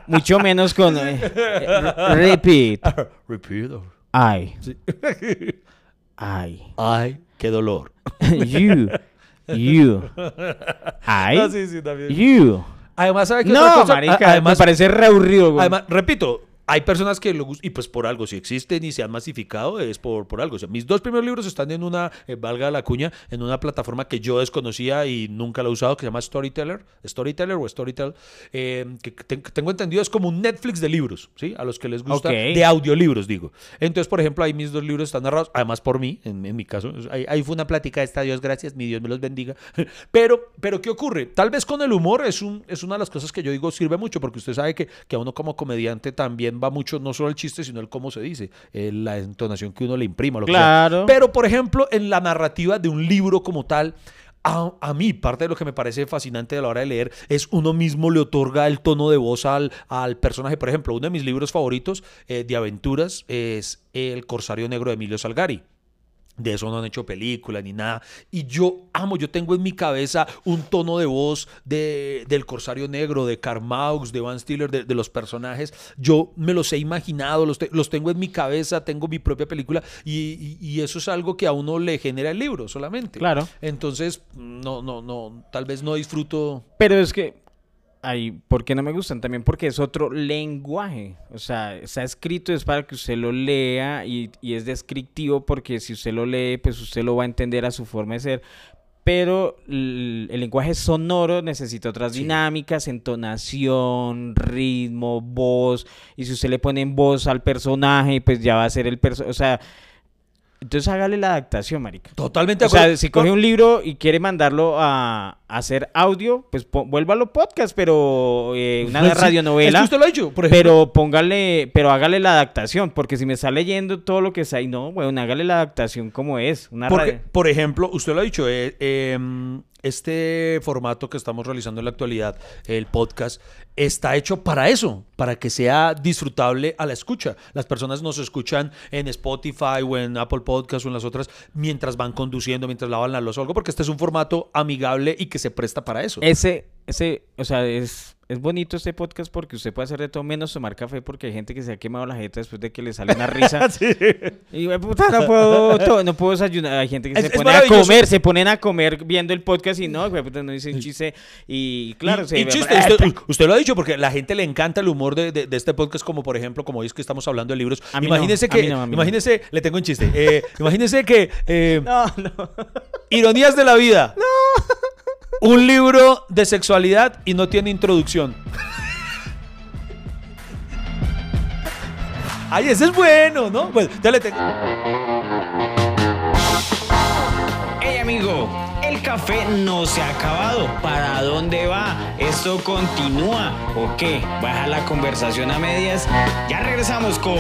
mucho menos con eh, eh, repeat, Repeat. I, Sí. I, Ay, qué dolor. you, you, I, No, sí, sí, también. you. Además, ¿sabe qué otra No, cosa? marica, además, me parece re aburrido, güey. además, repito, hay personas que lo gustan, y pues por algo, si existen y se han masificado, es por, por algo. O sea, mis dos primeros libros están en una, eh, valga la cuña, en una plataforma que yo desconocía y nunca la he usado, que se llama Storyteller, Storyteller o Storytel, eh, que te- tengo entendido es como un Netflix de libros, ¿sí? A los que les gusta, Ok. de audiolibros, digo. Entonces, por ejemplo, ahí mis dos libros están narrados, además por mí, en, en mi caso. Ahí, ahí fue una plática esta, Dios gracias, mi Dios me los bendiga. *laughs* Pero, pero ¿qué ocurre? Tal vez con el humor es, un, es una de las cosas que yo digo sirve mucho, porque usted sabe que, que a uno como comediante también va mucho, no solo el chiste, sino el cómo se dice, la entonación que uno le imprima. Lo que sea. Claro. Pero, por ejemplo, en la narrativa de un libro como tal, a, a mí, parte de lo que me parece fascinante a la hora de leer es uno mismo le otorga el tono de voz al, al personaje. Por ejemplo, uno de mis libros favoritos eh, de aventuras es El Corsario Negro de Emilio Salgari. De eso no han hecho película ni nada. Y yo amo, yo tengo en mi cabeza un tono de voz de, del Corsario Negro, de Carmaux, de Van Stiller, de, de los personajes. Yo me los he imaginado, los, te- los tengo en mi cabeza, tengo mi propia película y, y- y eso es algo que a uno le genera el libro solamente. Claro. Entonces, no, no, no, tal vez no disfruto. Pero es que, ay, ¿por qué no me gustan? También porque es otro lenguaje. O sea, está escrito es para que usted lo lea y, y es descriptivo porque si usted lo lee, pues usted lo va a entender a su forma de ser. Pero el lenguaje sonoro necesita otras Sí. dinámicas, entonación, ritmo, voz. Y si usted le pone en voz al personaje, pues ya va a ser el personaje. O sea, entonces hágale la adaptación, marica. Totalmente de O sea, acuerdo. si coge un libro y quiere mandarlo a, a hacer audio, pues po- vuélvalo podcast, pero eh, una Es radionovela. que usted lo ha dicho, por ejemplo. Pero póngale, pero hágale la adaptación, porque si me está leyendo todo lo que está ahí, no, bueno, hágale la adaptación como es. Una Porque, por ejemplo, usted lo ha dicho, eh, em, este formato que estamos realizando en la actualidad, el podcast, está hecho para eso, para que sea disfrutable a la escucha. Las personas nos escuchan en Spotify o en Apple Podcast o en las otras mientras van conduciendo, mientras lavan la losa o algo, porque este es un formato amigable y que se presta para eso. Ese, ese, o sea, es, es bonito este podcast porque usted puede hacer de todo menos tomar café porque hay gente que se ha quemado la jeta después de que le sale una risa. *laughs* Y güey, puta, no puedo, no puedo desayunar. Hay gente que Es- se pone a comer, se ponen a comer viendo el podcast y no, puta, no dicen chiste. Y claro, y, se y chiste, usted, usted lo ha dicho porque la gente le encanta el humor de, de- de este podcast, como por ejemplo, como es que estamos hablando de libros. A mí no, imagínese a que, no, a no. imagínese, le tengo un chiste. Eh, imagínese que eh, *laughs* No, no. Ironías de la vida. Un libro de sexualidad y no tiene introducción. Ay, ese es bueno, ¿no? Bueno, ya le tengo. Hey amigo, el café no se ha acabado. ¿Para dónde va? ¿Esto continúa o qué? ¿Baja la conversación a medias? Ya regresamos con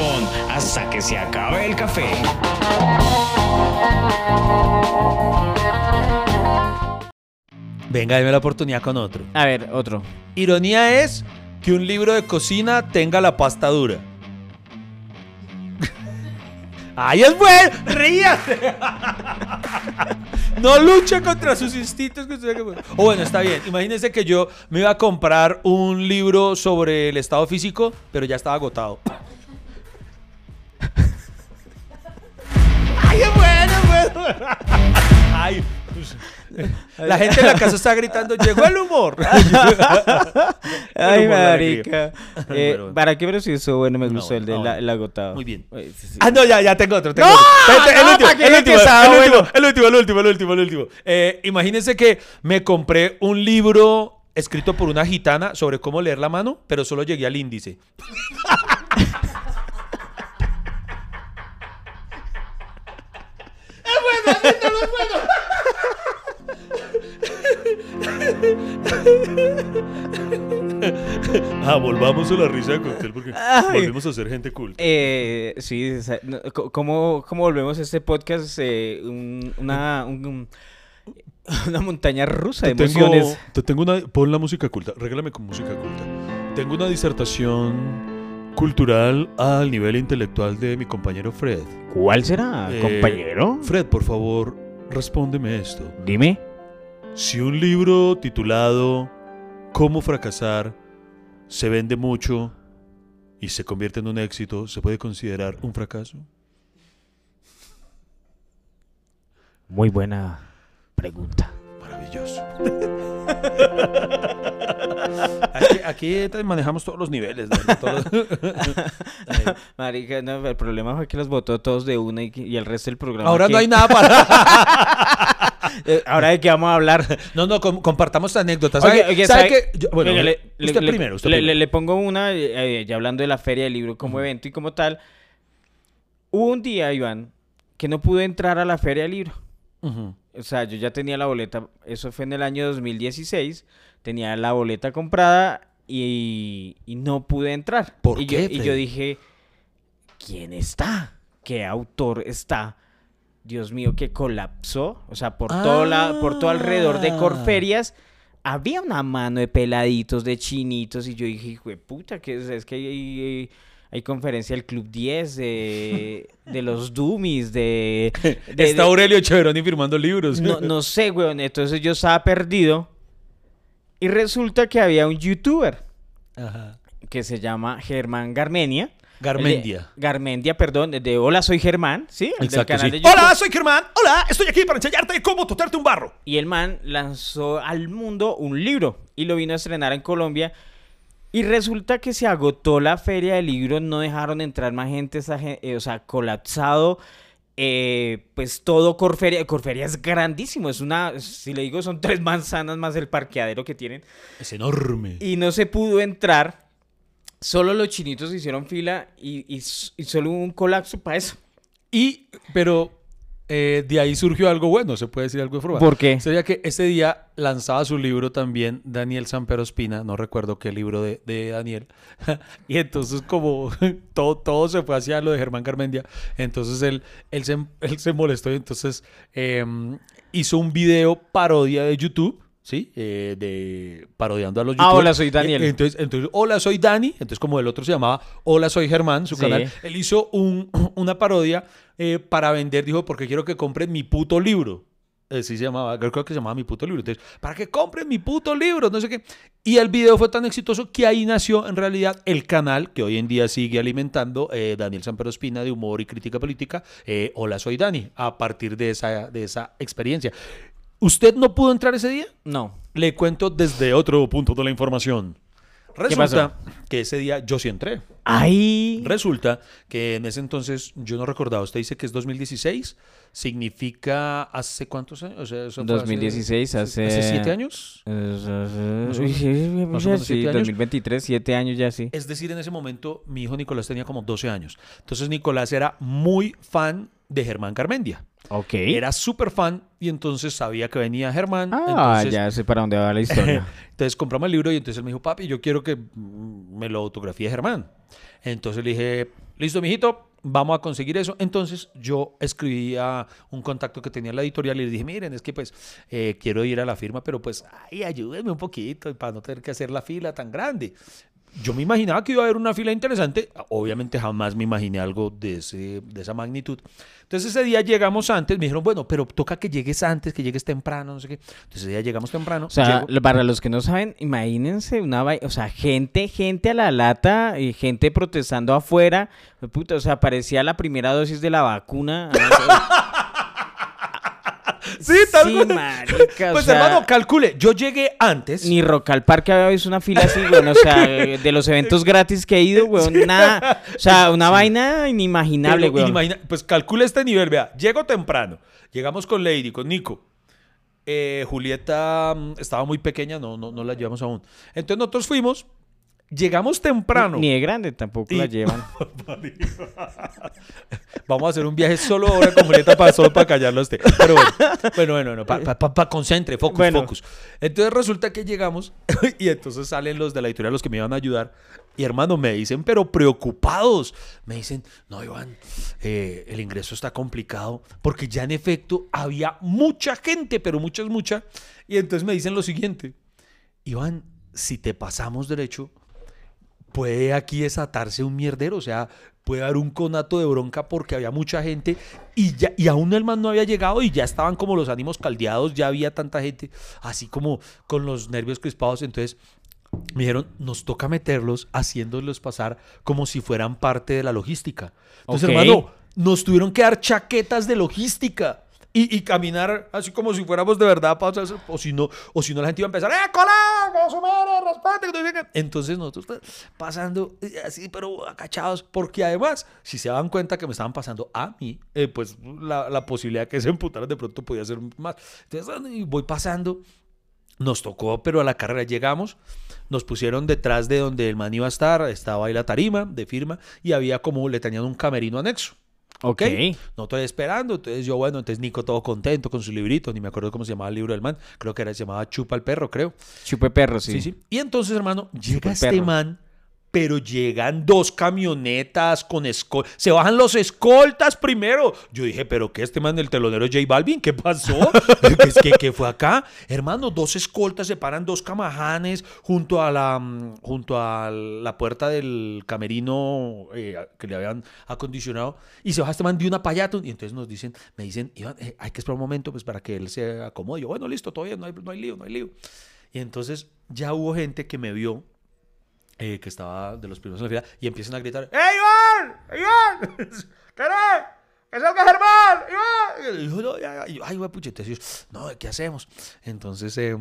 Hasta que se acabe el café. Venga, deme la oportunidad con otro. A ver, otro. Ironía es que un libro de cocina tenga la pasta dura. ¡Ay, es bueno! ¡Ríase! No luche contra sus instintos. O bueno, está bien. Imagínense que yo me iba a comprar un libro sobre el estado físico, pero ya estaba agotado. ¡Ay, es bueno, es bueno! ¡Ay! *laughs* La gente en la casa está gritando, llegó el humor. *laughs* *laughs* Ay, humor de marica. Eh. ¿Para qué preciso? Bueno, me No, gustó el no, del bueno. el agotado. Muy bien. Sí, sí. Ah, no, ya, ya tengo otro. Tengo otro. El, último, el último, el último, el último, el último. Eh, imagínense que me compré un libro escrito por una gitana sobre cómo leer la mano, pero solo llegué al índice. *laughs* Ah, volvamos a la risa de cóctel porque Ay. volvemos a ser gente culta. Eh, sí, ¿cómo, cómo volvemos a este podcast? eh, un- una, un- un- una montaña rusa de Te emociones. tengo, te tengo una. Pon la música culta. Regálame con música culta. Tengo una disertación cultural al nivel intelectual de mi compañero Fred. ¿Cuál será, Eh, compañero? Fred, por favor, respóndeme esto. Dime. Si un libro titulado Cómo fracasar se vende mucho y se convierte en un éxito, ¿se puede considerar un fracaso? Muy buena pregunta. Maravilloso. *laughs* aquí, manejamos todos los niveles. ¿no? Todos los- Ay. *laughs* Marica, no, el problema fue que los votó todos de una y, el resto del programa. Ahora no hay nada para. *laughs* Eh, Ahora de qué vamos a hablar. No, no, com- compartamos anécdotas. ¿Sabe, oye, sabe ¿sabe? que- yo- bueno, le- usted le- primero. Usted le, primero. le- pongo una, eh, ya hablando de la feria del libro como evento y como tal. Hubo un día, Iván, que no pude entrar a la feria del libro. Ujú. O sea, yo ya tenía la boleta, eso fue en el año 2016, tenía la boleta comprada y, y no pude entrar. ¿Por y qué, Yo, y yo dije, ¿quién está? ¿Qué autor está Dios mío, que colapsó. O sea, por, todo, la, por todo alrededor de Ah. Corferias había una mano de peladitos, de chinitos. Y yo dije, hijo de puta, que es, es que hay, hay- hay conferencia del Club 10, de, de los Dummies, de... *laughs* de- Está Aurelio Cheveroni firmando libros. no, no *laughs* sé, weón. Entonces yo estaba perdido. Y resulta que había un youtuber Ajá. que se llama Germán Garmenia. Garmendia. De- Garmendia, perdón, de Hola Soy Germán, ¿sí? El del canal sí. de YouTube. Hola, soy Germán. Hola, estoy aquí para enseñarte cómo totarte un barro. Y el man lanzó al mundo un libro y lo vino a estrenar en Colombia. Y resulta que se agotó la feria del libro, no dejaron entrar más gente, esa gen- eh, o sea, colapsado. eh, pues todo Corferia, Corferia es grandísimo, es una, si le digo, son tres manzanas más el parqueadero que tienen. Es enorme. Y no se pudo entrar, solo los chinitos hicieron fila y, y y solo hubo un colapso para eso. Y, pero eh, de ahí surgió algo bueno, se puede decir algo de forma. ¿Por qué? Sería que ese día lanzaba su libro también Daniel Sampero Espina, no recuerdo qué libro de, de Daniel. *laughs* y entonces como *laughs* todo, todo se fue hacia lo de Germán Carmendia, entonces él, él, se, él se molestó y entonces em, hizo un video parodia de YouTube. ¿Sí? Eh, de parodiando a los Ah, youtubers. hola, soy Daniel. Eh, Entonces, entonces, hola, soy Dani. Entonces, como el otro se llamaba Hola, soy Germán, su Sí. canal. Él hizo un- *clears throat* una parodia eh, para vender, dijo, porque quiero que compren mi puto libro. Así se llamaba, creo que se llamaba mi puto libro. Entonces, para que compren mi puto libro, no sé qué. Y el video fue tan exitoso que ahí nació en realidad el canal que hoy en día sigue alimentando eh, Daniel Sampero Espina de humor y crítica política. eh, Hola, soy Dani, a partir de esa, de esa experiencia. ¿Usted no pudo entrar ese día? No. Le cuento desde otro punto de la información. Resulta que ese día yo sí entré. Ay. Resulta que en ese entonces, yo no recordaba, usted dice que es 2016, significa hace cuántos años? O sea, eso fue hace- 2016, hace... ¿Hace siete años? Más o menos sí, siete años. 2023, siete años ya sí. Es decir, en ese momento mi hijo Nicolás tenía como 12 años. Entonces Nicolás era muy fan de Germán Carmendia. Ok. Era súper fan y entonces sabía que venía Germán. Ah, entonces, ya sé para dónde va la historia. *laughs* Entonces compramos el libro y entonces él me dijo, papi, yo quiero que me lo autografíe Germán. Entonces le dije, listo, mijito, vamos a conseguir eso. Entonces yo escribí a un contacto que tenía en la editorial y le dije, miren, es que pues eh, quiero ir a la firma, pero pues, ay, ayúdenme un poquito para no tener que hacer la fila tan grande. Yo me imaginaba que iba a haber una fila interesante. Obviamente jamás me imaginé algo de, ese, de esa magnitud. Entonces ese día llegamos antes. Me dijeron, bueno, pero toca que llegues antes, que llegues temprano, no sé qué. Entonces ese día llegamos temprano. O sea, llego- para los que no saben, imagínense una o sea, gente, gente a la lata y gente protestando afuera. Puta, o sea, parecía la primera dosis de la vacuna. *laughs* *laughs* Sí, tal sí, marica, *laughs* o Pues sea, hermano, calcule, yo llegué antes. Ni Rock al Parque había visto una fila así, weón. O sea, de los eventos gratis que he ido, weón, nada. O sea, *laughs* una vaina inimaginable, pero weón. pues calcule este nivel, vea, llego temprano, llegamos con Lady, con Nico. Eh, Julieta mm, estaba muy pequeña, no, no, no la llevamos aún. Entonces nosotros fuimos, llegamos temprano. Ni de grande tampoco Y- la llevan. *laughs* Vamos a hacer un viaje solo ahora con Julieta para, solo para callarlo a usted. Pero bueno, bueno, bueno, bueno para pa, pa- concentre, focus, Bueno. focus. Entonces resulta que llegamos *laughs* y entonces salen los de la editorial, los que me iban a ayudar. Y hermano, me dicen, pero preocupados. Me dicen, no, Iván, eh, el ingreso está complicado porque ya en efecto había mucha gente, pero mucha es mucha. Y entonces me dicen lo siguiente, Iván, si te pasamos derecho, puede aquí desatarse un mierdero, o sea, puede haber un conato de bronca porque había mucha gente y ya y aún el man no había llegado y ya estaban como los ánimos caldeados, ya había tanta gente, así como con los nervios crispados, entonces me dijeron, nos toca meterlos haciéndolos pasar como si fueran parte de la logística. Entonces, hermano, nos tuvieron que dar chaquetas de logística. Y, y caminar así como si fuéramos de verdad, o si no, o si no la gente iba a empezar, ¡eh! ¡Que su madre, respete, que no sé qué". Entonces nosotros pues, pasando eh, así, pero acachados, porque además, si se daban cuenta que me estaban pasando a mí, eh, pues la, la posibilidad que se emputaran de pronto podía ser más. Entonces voy pasando, nos tocó, pero a la carrera llegamos, nos pusieron detrás de donde el man iba a estar, estaba ahí la tarima de firma y había como, le tenían un camerino anexo. Ok. No estoy esperando. Entonces yo, bueno, entonces Nico todo contento con su librito. Ni me acuerdo cómo se llamaba el libro del man. Creo que era, se llamaba Chupa el perro, creo. Chupe perro, sí. Sí, sí. Y entonces, hermano, llega Chupa el este man pero llegan dos camionetas con escoltas. Se bajan los escoltas primero. Yo dije, ¿pero qué? Este man del telonero J Balvin, ¿qué pasó? *laughs* ¿Qué, qué, fue acá? Hermano, dos escoltas se paran dos camajanes junto a la, mm, junto a la puerta del camerino eh, que le habían acondicionado. Y se baja este man de una payata. Y entonces nos dicen, me dicen, eh, hay que esperar un momento pues para que él se acomode. Yo, bueno, listo, todavía no hay, no hay lío, no hay lío. Y entonces ya hubo gente que me vio eh, que estaba de los primeros en la fila, y empiezan a gritar, ¡Ey, Iván! ¡Iván! *laughs* ¿Qué ¡Que salga Germán! ¡Iván! Y yo, no, ya, ya. Y yo, ay, güey, puchete, no, ¿qué hacemos? Entonces, eh,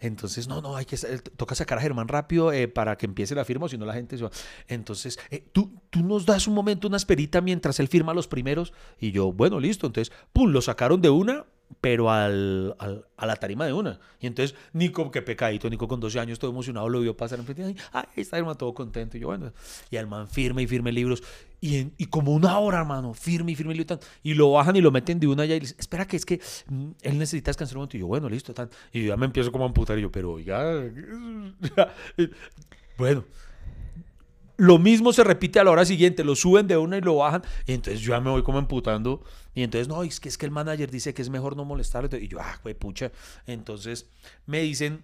entonces, no, no, hay que, eh, toca sacar a Germán rápido eh, para que empiece la firma, o si no la gente se va. Entonces, eh, ¿tú, tú nos das un momento, una esperita mientras él firma los primeros, y yo, bueno, listo, entonces, pum, lo sacaron de una, pero al, al- a la tarima de una. Y entonces Nico, que pecadito, Nico con 12 años, todo emocionado, lo vio pasar enfrente. Ay, ay, está hermano todo contento. Y yo, bueno, y el man firme y firme libros. Y, en- y como una hora, hermano, firme y firme libros. Y lo bajan y lo meten de una ya y le dicen, espera, que es que mm, él necesita descansar un momento. Y yo, bueno, listo. Tan. Y yo ya me empiezo como a amputar. Y yo, pero oiga, *laughs* bueno. Lo mismo se repite a la hora siguiente, lo suben de una y lo bajan, y entonces yo ya me voy como emputando, y entonces, no, es que es que el manager dice que es mejor no molestarlo, y yo, ah, güey, pucha, entonces me dicen,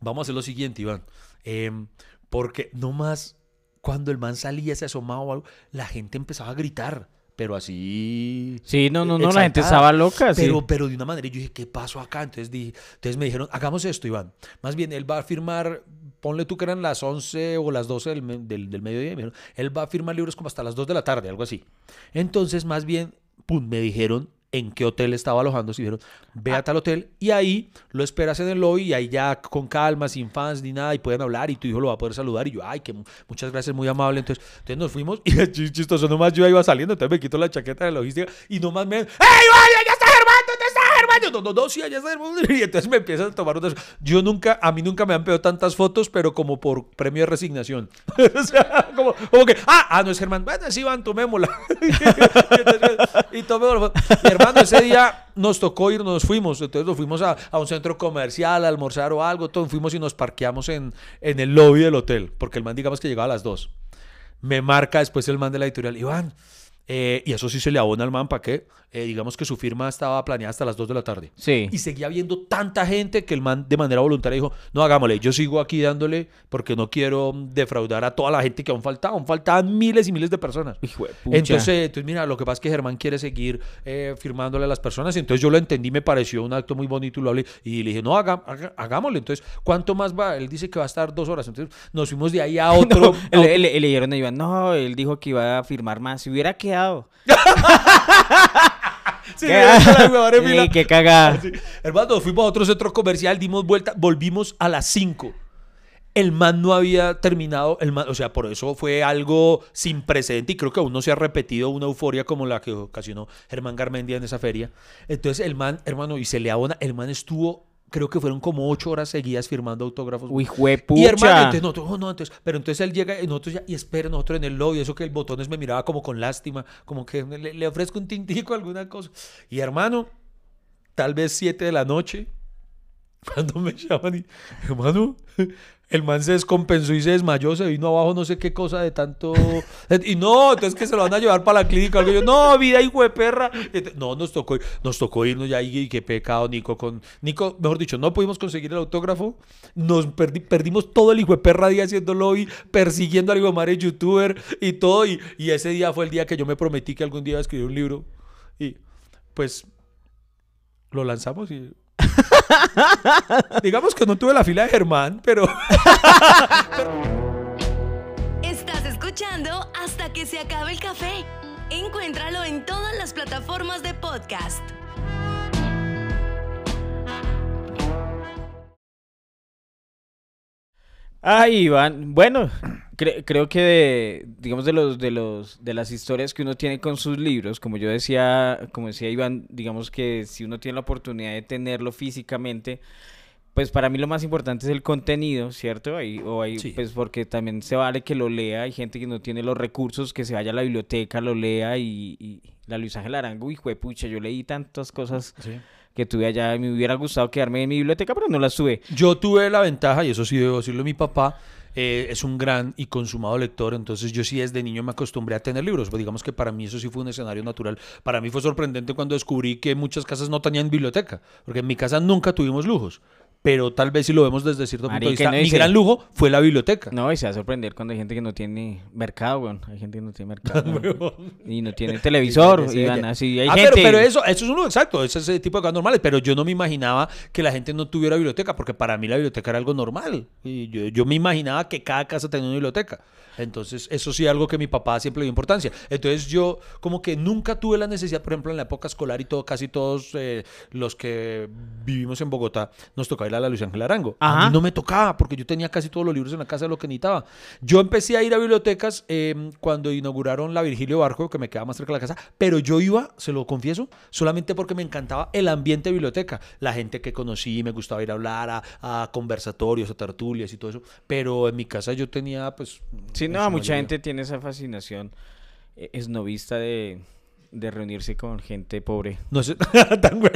vamos a hacer lo siguiente, Iván, em, porque no más cuando el man salía, se asomaba o algo, la gente empezaba a gritar, pero así... Sí, no, no, no, la gente estaba loca. sí. Pero, pero de una manera, yo dije, ¿qué pasó acá? Entonces, dije, entonces me dijeron, hagamos esto, Iván. Más bien, él va a firmar, ponle tú que eran las 11 o las 12 del, del, del mediodía. me dijeron, él va a firmar libros como hasta las 2 de la tarde, algo así. Entonces, más bien, pum, me dijeron en qué hotel estaba alojándose y dijeron, ve a tal hotel y ahí lo esperas en el lobby y ahí ya con calma, sin fans ni nada y pueden hablar y tu hijo lo va a poder saludar y yo, ay, que mu- muchas gracias, muy amable. Entonces, entonces nos fuimos *laughs* y chistoso, nomás yo iba saliendo, entonces me quito la chaqueta de logística y nomás me, ¡Ey, vaya, ya está Germán! ¿Dónde está Germán? Yo, no, no, no, sí, allá está Germán. Y entonces me empiezan a tomar unas... Yo nunca, a mí nunca me han pedido tantas fotos, pero como por premio de resignación. *laughs* o sea, como, que, ah, ah, no es Germán. Bueno, sí, van, tomémosla. *laughs* y, entonces, tomémosla. Mi hermano, ese día nos tocó ir, nos fuimos. Entonces nos fuimos a, un centro comercial, a almorzar o algo. Todo, fuimos y nos parqueamos en, en el lobby del hotel, porque el man, digamos que llegaba a las dos. Me marca después el man de la editorial, Iván. Eh, y eso sí se le abona al man, ¿para qué? Eh, digamos que su firma estaba planeada hasta las 2 de la tarde. Sí. Y seguía viendo tanta gente que el man de manera voluntaria dijo, no, hagámosle, yo sigo aquí dándole porque no quiero defraudar a toda la gente que aún faltaba. Aún faltaban miles y miles de personas. Hijo de pucha. Entonces, entonces, mira, lo que pasa es que Germán quiere seguir eh, firmándole a las personas. y Entonces yo lo entendí, me pareció un acto muy bonito y lo hablé. Y le dije, no, haga- haga- hagámosle. Entonces, ¿cuánto más va? Él dice que va a estar dos horas. Entonces nos fuimos de ahí a *laughs* otro. No, a otro- le, le- le dijeron a Iván, no, él dijo que iba a firmar más. Si hubiera quedado. *laughs* Sí, Qué- qué cagada. Sí. Hermano, fuimos a otro centro comercial, dimos vuelta, volvimos a las 5. El man no había terminado, el man, o sea, por eso fue algo sin precedente y creo que aún no se ha repetido una euforia como la que ocasionó Germán Garmendia en esa feria. Entonces el man, hermano, y se le abona, el man estuvo, creo que fueron como ocho horas seguidas firmando autógrafos. Uy, juepucha. Y hermano, entonces nosotros, oh, no, entonces, pero entonces él llega y nosotros ya, y espera, nosotros en el lobby, eso que el botones me miraba como con lástima, como que le, le ofrezco un tintico, *laughs* alguna cosa. Y hermano, tal vez 7 de la noche, *laughs* cuando me llaman y, hermano, el man se descompensó y se desmayó, se vino abajo no sé qué cosa de tanto... Y no, entonces que se lo van a llevar para la clínica. Algo. Yo, no, vida, hijo de perra. No, nos tocó, nos tocó irnos ya y, y qué pecado, Nico. Con, Nico, mejor dicho, no pudimos conseguir el autógrafo. Nos perdi- perdimos todo el hijo de perra día haciendo lobby, persiguiendo al hijo de madre youtuber y todo. Y, y ese día fue el día que yo me prometí que algún día iba a escribir un libro. Y pues lo lanzamos y... *laughs* Digamos que no tuve la fila de Germán, pero... *laughs* Estás escuchando hasta que se acabe el café. Encuéntralo en todas las plataformas de podcast. Ay, Iván, bueno, cre- creo que de, digamos de los de los de las historias que uno tiene con sus libros, como yo decía, como decía Iván, digamos que si uno tiene la oportunidad de tenerlo físicamente, pues para mí lo más importante es el contenido, ¿cierto? Ahí, o ahí, Sí. pues porque también se vale que lo lea, hay gente que no tiene los recursos, que se vaya a la biblioteca, lo lea y, y la Luis Ángel Arango, hijo de pucha, yo leí tantas cosas que tuve allá, me hubiera gustado quedarme en mi biblioteca, pero no las tuve. Yo tuve la ventaja, y eso sí debo decirlo a mi papá, eh, es un gran y consumado lector, entonces yo sí desde niño me acostumbré a tener libros. Pues digamos que para mí eso sí fue un escenario natural. Para mí fue sorprendente cuando descubrí que muchas casas no tenían biblioteca, porque en mi casa nunca tuvimos lujos. Pero tal vez si lo vemos desde cierto punto de vista, no mi gran lujo fue la biblioteca. No, y se va a sorprender cuando hay gente que no tiene mercado, weón. Hay gente que no tiene mercado. *laughs* y no tiene televisor. Y van así. Hay Ah, gente. pero, pero eso, eso es uno exacto, ese es ese tipo de cosas normales, pero yo no me imaginaba que la gente no tuviera biblioteca, porque para mí la biblioteca era algo normal. Y yo, yo me imaginaba que cada casa tenía una biblioteca. Entonces, eso sí, algo que mi papá siempre le dio importancia. Entonces, yo como que nunca tuve la necesidad, por ejemplo, en la época escolar y todo, casi todos eh, los que vivimos en Bogotá, nos tocaba ir a la Luis Ángel Arango. A Ajá. mí no me tocaba, porque yo tenía casi todos los libros en la casa de lo que necesitaba. Yo empecé a ir a bibliotecas eh, cuando inauguraron la Virgilio Barco, que me quedaba más cerca de la casa, pero yo iba, se lo confieso, solamente porque me encantaba el ambiente de biblioteca. La gente que conocí, me gustaba ir a hablar a, a conversatorios, a tertulias y todo eso. Pero en mi casa yo tenía, pues... Sí, no, mucha mayoría. gente tiene esa fascinación eh, esnovista de, de reunirse con gente pobre. No es *laughs* tan güey.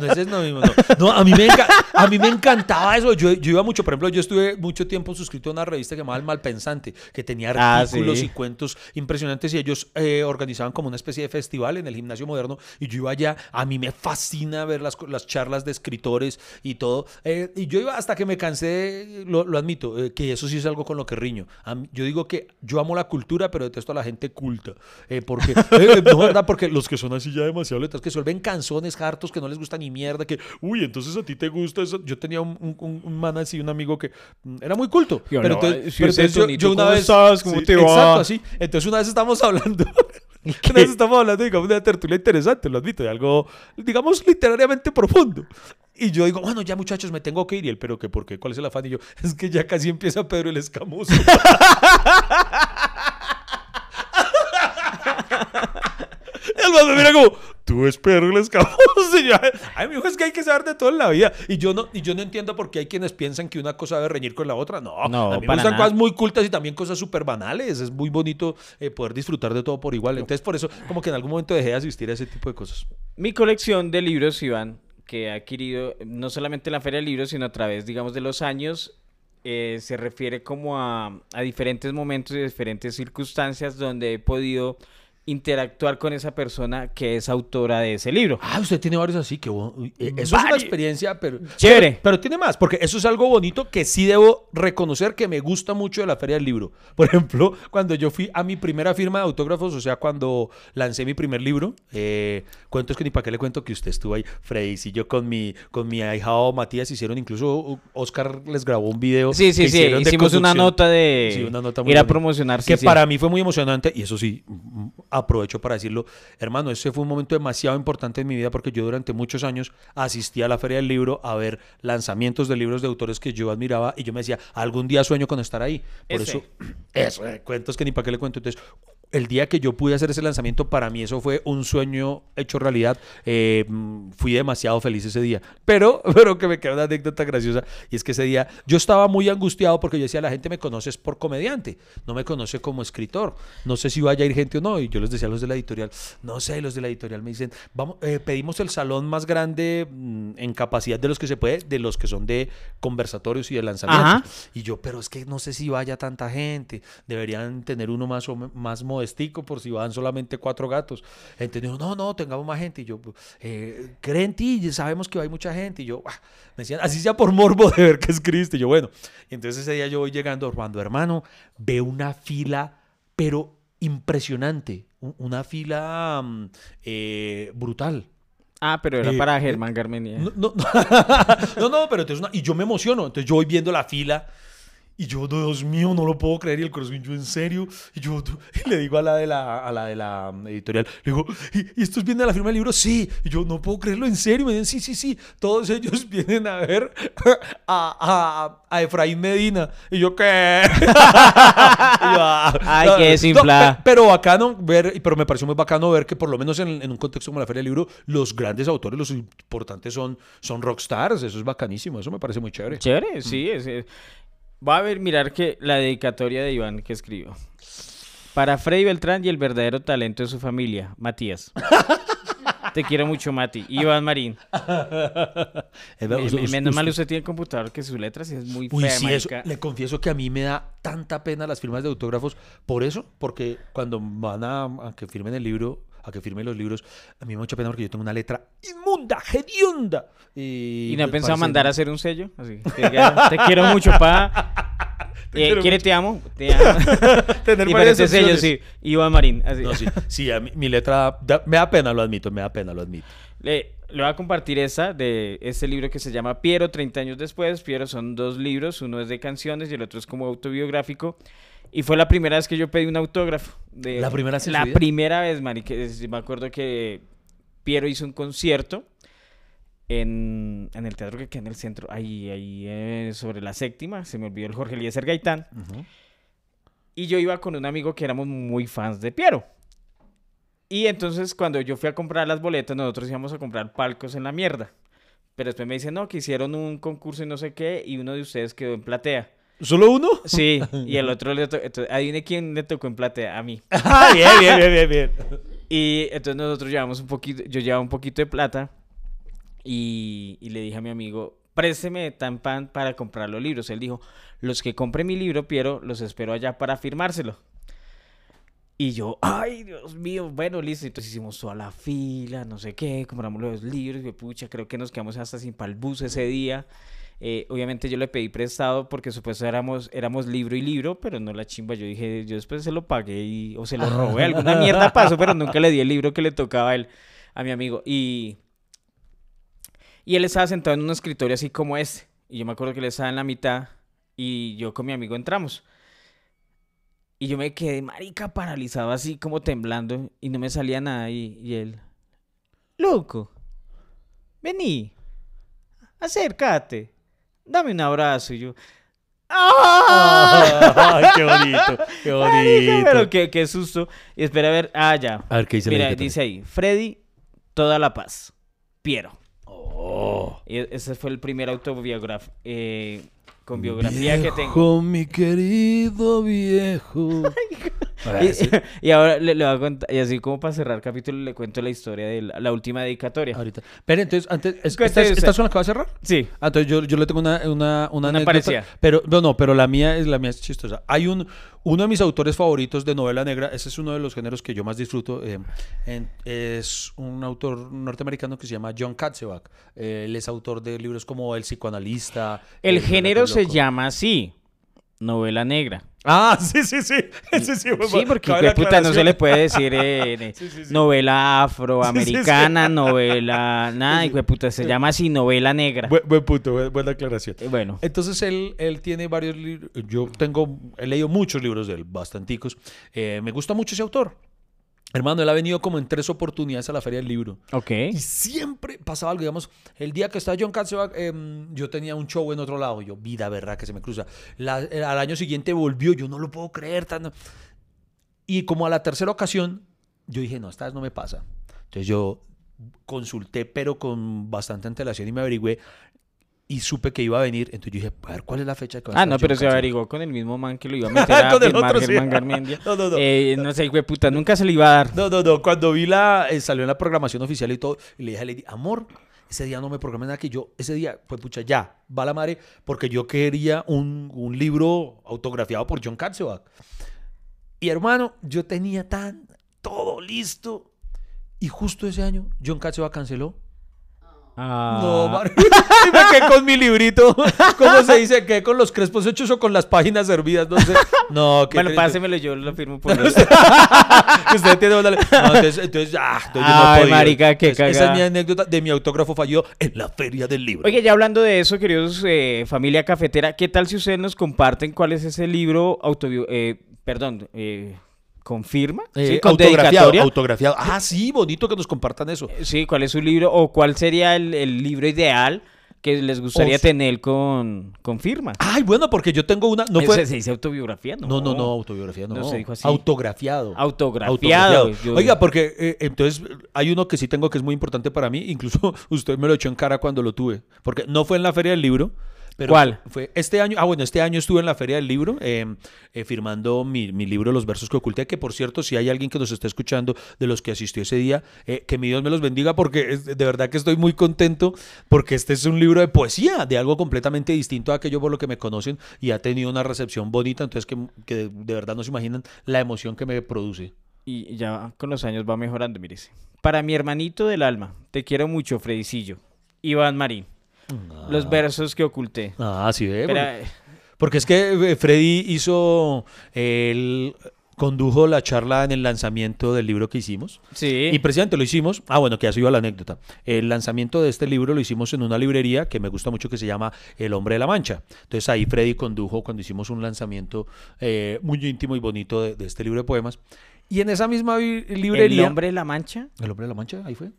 No ese es no mismo, no. No, a mí me, enca- a mí me encantaba eso. Yo, yo iba mucho, por ejemplo, yo estuve mucho tiempo suscrito a una revista llamada El Malpensante, que tenía Ah, artículos sí. y cuentos impresionantes y ellos eh, organizaban como una especie de festival en el gimnasio moderno y yo iba allá. A mí me fascina ver las, las charlas de escritores y todo. Eh, y yo iba hasta que me cansé, lo, lo admito, eh, que eso sí es algo con lo que riño. Mí- yo digo que yo amo la cultura, pero detesto a la gente culta. Eh, porque, eh, no, ¿verdad? Porque los que son así ya demasiado letras, que se vuelven canzones, hartos, que no les gusta ni mierda, que, uy, entonces a ti te gusta eso. Yo tenía un, un, un- un man así, un amigo que mm, era muy culto. Yo pero no, entonces, eh, si pero ese entonces yo, una ¿cómo vez. estás? ¿Cómo te va? Exacto, así. Entonces una vez estamos hablando. *laughs* Una vez estamos hablando, digamos, de una tertulia interesante, lo admito, de algo, digamos, literariamente profundo. Y yo digo, bueno, ya muchachos, me tengo que ir. Y él, pero que por qué? ¿Cuál es el afán? Y yo, es que ya casi empieza Pedro el Escamoso. *laughs* Man me mira como, tú es Pedro el Escamoso. Y *laughs* yo, ay, mi hijo, es que hay que saber de todo en la vida. Y yo no, y yo no entiendo por qué hay quienes piensan que una cosa debe reñir con la otra. No, No, a mí me gustan nada. cosas muy cultas y también cosas súper banales. Es muy bonito eh, poder disfrutar de todo por igual. Entonces, por eso, como que en algún momento dejé de asistir a ese tipo de cosas. Mi colección de libros, Iván, que he adquirido no solamente en la Feria del Libro, sino a través, digamos, de los años, eh, se refiere como a, a diferentes momentos y diferentes circunstancias donde he podido interactuar con esa persona que es autora de ese libro. Ah, usted tiene varios así, que eh, eso es una experiencia, pero Chévere. Pero, pero tiene más, porque eso es algo bonito que sí debo reconocer que me gusta mucho de la Feria del Libro. *laughs* Por ejemplo, cuando yo fui a mi primera firma de autógrafos, o sea, cuando lancé mi primer libro, eh, cuentos que ni para qué le cuento que usted estuvo ahí, Freddy, y yo con mi con mi ahijado Matías hicieron incluso Oscar les grabó un video. Sí, sí, que sí. hicieron de Hicimos una conducción. nota de Sí, una nota muy ir a promocionar. que sí, sí. para mí fue muy emocionante y eso sí, mm, aprovecho para decirlo, hermano, ese fue un momento demasiado importante en mi vida porque yo durante muchos años asistí a la Feria del Libro a ver lanzamientos de libros de autores que yo admiraba y yo me decía, algún día sueño con estar ahí. Por Ese. eso, *clears throat* eso, eh, cuentos que ni para qué le cuento. Entonces, el día que yo pude hacer ese lanzamiento, para mí eso fue un sueño hecho realidad. Eh, mm, fui demasiado feliz ese día. Pero, *laughs* pero que me queda una anécdota graciosa. Y es que ese día yo estaba muy angustiado porque yo decía, la gente me conoce por comediante, no me conoce como escritor. No sé si vaya a ir gente o no. Y yo les decía a los de la editorial, no sé, los de la editorial me dicen, vamos, eh, pedimos el salón más grande mm, en capacidad de los que se puede, de los que son de conversatorios y de lanzamientos. Ajá. Y yo, pero es que no sé si vaya tanta gente. Deberían tener uno más o más modestico por si van solamente cuatro gatos. Entonces dijo, no, no, tengamos más gente. Y yo, eh, cree en ti, sabemos que hay mucha gente. Y yo, ah, me decían, así sea por morbo de ver que escribiste. Y yo, bueno. Y entonces ese día yo voy llegando, cuando hermano, veo una fila, pero impresionante. Un- Una fila mm, eh, brutal. Ah, pero era Eh, para eh, Germán Garmenía. No, no, *laughs* no, no, pero entonces una- y yo me emociono. Entonces yo voy viendo la fila y yo, Dios mío, no lo puedo creer. Y el corazón, yo en serio. Y yo *laughs* y le digo a la de la, a la, de la mm, editorial, le digo, ¿y, estos vienen a la firma del libro? Sí. Y yo, no puedo creerlo en serio. Me dicen, sí, sí, sí. Todos ellos *laughs* vienen a ver a, a, a Efraín Medina. Y yo, ¿qué? *laughs* Y yo, "Ah". Ay, qué desinflada. pe- pero bacano ver, pero me pareció muy bacano ver que por lo menos en, en un contexto como la Feria del Libro, los grandes autores, los importantes son, son rockstars. Eso es bacanísimo. Eso me parece muy chévere. Chévere, sí. es- es- Va a ver, mirar que la dedicatoria de Iván que escribió. Para Freddy Beltrán y el verdadero talento de su familia, Matías. *laughs* Te quiero mucho, Mati. Iván Marín. *laughs* Menos mal usted tiene computador que su letra sí es muy Uy, fea, sí, eso. Le confieso que a mí me da tanta pena las firmas de autógrafos. Por eso, porque cuando van a, a que firmen el libro, a que firmen los libros, a mí me da mucha pena porque yo tengo una letra inmunda, hedionda. Y, ¿Y no ha me pensado mandar a hacer un sello? Así, te quiero mucho, pa. *laughs* Eh, quiero ¿Quiere mucho. te amo? Te *laughs* amo. Tener y varias parece sello, opciones. sí. Iván Marín. Así. No, sí, sí, a mí- mi letra da- me da pena, lo admito, me da pena, lo admito. Le, le voy a compartir esta de este libro que se llama Piero, 30 años después. Piero son dos libros, uno es de canciones y el otro es como autobiográfico. Y fue la primera vez que yo pedí un autógrafo. De, ¿La primera vez La vida? primera vez, Mari, que es- me acuerdo que Piero hizo un concierto en, en el teatro que queda en el centro, ahí, ahí eh, sobre la séptima, se me olvidó el Jorge Eliezer Gaitán. Y yo iba con un amigo que éramos muy fans de Piero. Y entonces cuando yo fui a comprar las boletas, nosotros íbamos a comprar palcos en la mierda. Pero después me dicen, no, que hicieron un concurso y no sé qué, y uno de ustedes quedó en platea. ¿Solo uno? Sí, y el *laughs* otro le tocó, adivine quién le tocó en platea, a mí. *laughs* Ah, bien, bien, bien, bien, bien. Y entonces nosotros llevamos un poquito, yo llevaba un poquito de plata y, y le dije a mi amigo, présteme tan pan para comprar los libros. Él dijo, los que compre mi libro, Piero, los espero allá para firmárselo. Y yo, ay, Dios mío, bueno, listo. Entonces hicimos toda la fila, no sé qué, compramos los libros, y pucha, creo que nos quedamos hasta sin pal bus ese día. Eh, obviamente yo le pedí prestado porque supuesto éramos, éramos libro y libro, pero no la chimba. Yo dije, yo después se lo pagué y, o se lo robé, alguna mierda *laughs* pasó, pero nunca le di el libro que le tocaba a él, a mi amigo. Y, y él estaba sentado en un escritorio así como este. Y yo me acuerdo que él estaba en la mitad y yo con mi amigo entramos. Y yo me quedé marica paralizado así como temblando y no me salía nada y, y él, loco, vení, acércate, dame un abrazo y yo, ¡Ah! *laughs* Ay, qué bonito, qué *laughs* bonito. pero qué, qué susto. Y espera a ver, ah, ya. A ver, ¿qué dice Mira, dice ahí, Freddy, toda la paz, Piero. Oh. Y ese fue el primer autobiografía, eh, con biografía que tengo. Viejo, mi querido viejo. *laughs* Ah, Y, sí. *laughs* y ahora le, le voy a contar, y así como para cerrar el capítulo, le cuento la historia de la, la última dedicatoria. Ahorita. Pero entonces, antes, es- Cuente ¿esta, es- usted. esta es una que va a cerrar? Sí. Ah, entonces yo, yo le tengo una, una, una, anécdota, parecida. Pero, no, no, pero la mía es la mía es chistosa. Hay un, uno de mis autores favoritos de novela negra, ese es uno de los géneros que yo más disfruto, eh, en- es un autor norteamericano que se llama John Katzenbach. Eh, él es autor de libros como El psicoanalista. El El género se llama así, novela negra. Ah, sí, sí, sí. *laughs* Ese sí, fue Sí, bueno. porque de puta no se le puede *laughs* decir eh, de- *laughs* Sí, sí, sí. novela afroamericana, novela nada, puta, se llama así novela negra. Buen, buen punto, buen- buena aclaración. Eh, Bueno, Entonces él, él tiene varios libros. Yo tengo, he leído muchos libros de él, bastanticos. Eh, me gusta mucho ese autor. Hermano, él ha venido como en tres oportunidades a la Feria del Libro. ok. Y siempre pasaba algo, digamos, el día que está John Katzenbach, em, yo tenía un show en otro lado, yo, vida, verdad, que se me cruza. La- eh, al año siguiente volvió, yo no lo puedo creer. Tan... Y como a la tercera ocasión, yo dije, no, esta vez no me pasa. Entonces yo consulté, pero con bastante antelación y me averigüé y supe que iba a venir. Entonces yo dije, a ver, ¿cuál es la fecha que va a Ah, no, pero se averiguó con el mismo man que lo iba a meter *laughs* a Con el otro, sí. Garmendia. *laughs* No, no, no. Eh, no sé, de puta, nunca se le iba a dar. No, no, no. Cuando vi la. eh, salió en la programación oficial y todo. Y le dije a Lady, amor, ese día no me programé nada que yo. Ese día, pues pucha, ya, va la madre. Porque yo quería un, un libro autografiado por John Katzenbach. Y hermano, yo tenía tan. Todo listo. Y justo ese año, John Katzenbach canceló. Ah, No, madre. *laughs* Y me quedé con mi librito. ¿Cómo se dice? Quedé con los crespos hechos o con las páginas servidas. No sé. No, qué Bueno, pásemelo, yo lo firmo por *laughs* que usted tiene una- No, entonces, entonces, ah, entonces yo no Ay, podido. marica, qué Entonces, Esa es mi anécdota de mi autógrafo fallido en la feria del libro. Oye, ya hablando de eso, queridos eh, familia cafetera, ¿qué tal si ustedes nos comparten cuál es ese libro autobio... eh, perdón, eh, ¿confirma? Eh, ¿Sí? ¿Con autografiado, autografiado. Ah, sí, bonito que nos compartan eso. Sí, ¿cuál es su libro o cuál sería el, el libro ideal que les gustaría Uf. tener con, con firma? Ay, bueno, porque yo tengo una. No fue. se dice autobiografía, ¿no? No, no, no, autobiografía, no. No se dijo así. Autografiado. Autografiado. Yo- Oiga, porque eh, entonces hay uno que sí tengo que es muy importante para mí. Incluso *laughs* usted me lo echó en cara cuando lo tuve. Porque no fue en la feria del libro. Pero ¿Cuál? Fue este año, ah bueno, este año estuve en la Feria del Libro eh, eh, firmando mi, mi libro Los versos que oculté, que por cierto, si hay alguien que nos está escuchando de los que asistió ese día, eh, que mi Dios me los bendiga porque es- de verdad que estoy muy contento porque este es un libro de poesía, de algo completamente distinto a aquello por lo que me conocen y ha tenido una recepción bonita, entonces que, que de verdad no se imaginan la emoción que me produce. Y ya con los años va mejorando, mírese. Para mi hermanito del alma, te quiero mucho, Fredicillo. Iván Marín. Los versos que oculté. Ah, sí, ve, Espera, porque- Porque es que eh, Freddy hizo, él condujo la charla en el lanzamiento del libro que hicimos. sí. Y precisamente lo hicimos, ah bueno, que ya se iba la anécdota. El lanzamiento de este libro lo hicimos en una librería que me gusta mucho que se llama El Hombre de la Mancha. Entonces ahí Freddy condujo cuando hicimos un lanzamiento eh, muy íntimo y bonito de, de este libro de poemas. Y en esa misma librería... ¿El hombre de la mancha? ¿El Hombre de la Mancha? Ahí fue.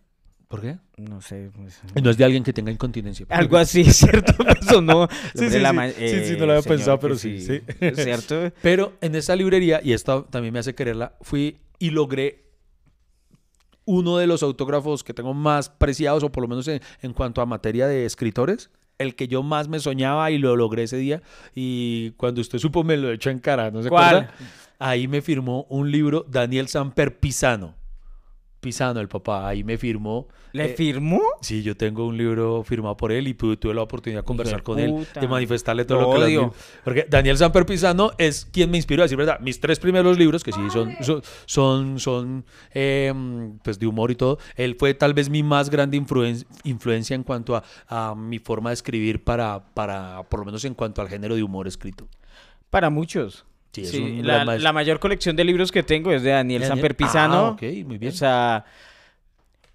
¿Por qué? No sé. pues, No es de alguien que tenga incontinencia. Algo así, *laughs* ¿cierto? *laughs* Eso no. Sí, sí, sí. Sí, sí, no lo había pensado, pero sí, sí. ¿Cierto? *laughs* Pero en esa librería, y esto también me hace quererla, fui y logré uno de los autógrafos que tengo más preciados, o por lo menos en, en cuanto a materia de escritores, el que yo más me soñaba y lo logré ese día. Y cuando usted supo, me lo echó en cara, ¿no se ¿Cuál? acuerda? Ahí me firmó un libro Daniel Samper Pisano. Pisano, el papá, ahí me firmó. ¿Le eh, firmó? Sí, yo tengo un libro firmado por él y pude- tuve la oportunidad de conversar con él, de manifestarle todo Lo lo que le. Porque Daniel Samper Pisano es quien me inspiró a decir verdad. Mis tres primeros libros, que sí son, son, son, son, eh, pues de humor y todo, él fue tal vez mi más grande influen- influencia en cuanto a, a mi forma de escribir para, para, por lo menos en cuanto al género de humor escrito. Para muchos. Sí, es Sí, un la, la mayor colección de libros que tengo es de Daniel Daniel- Samper Pisano. Ah, ok, muy bien. O sea,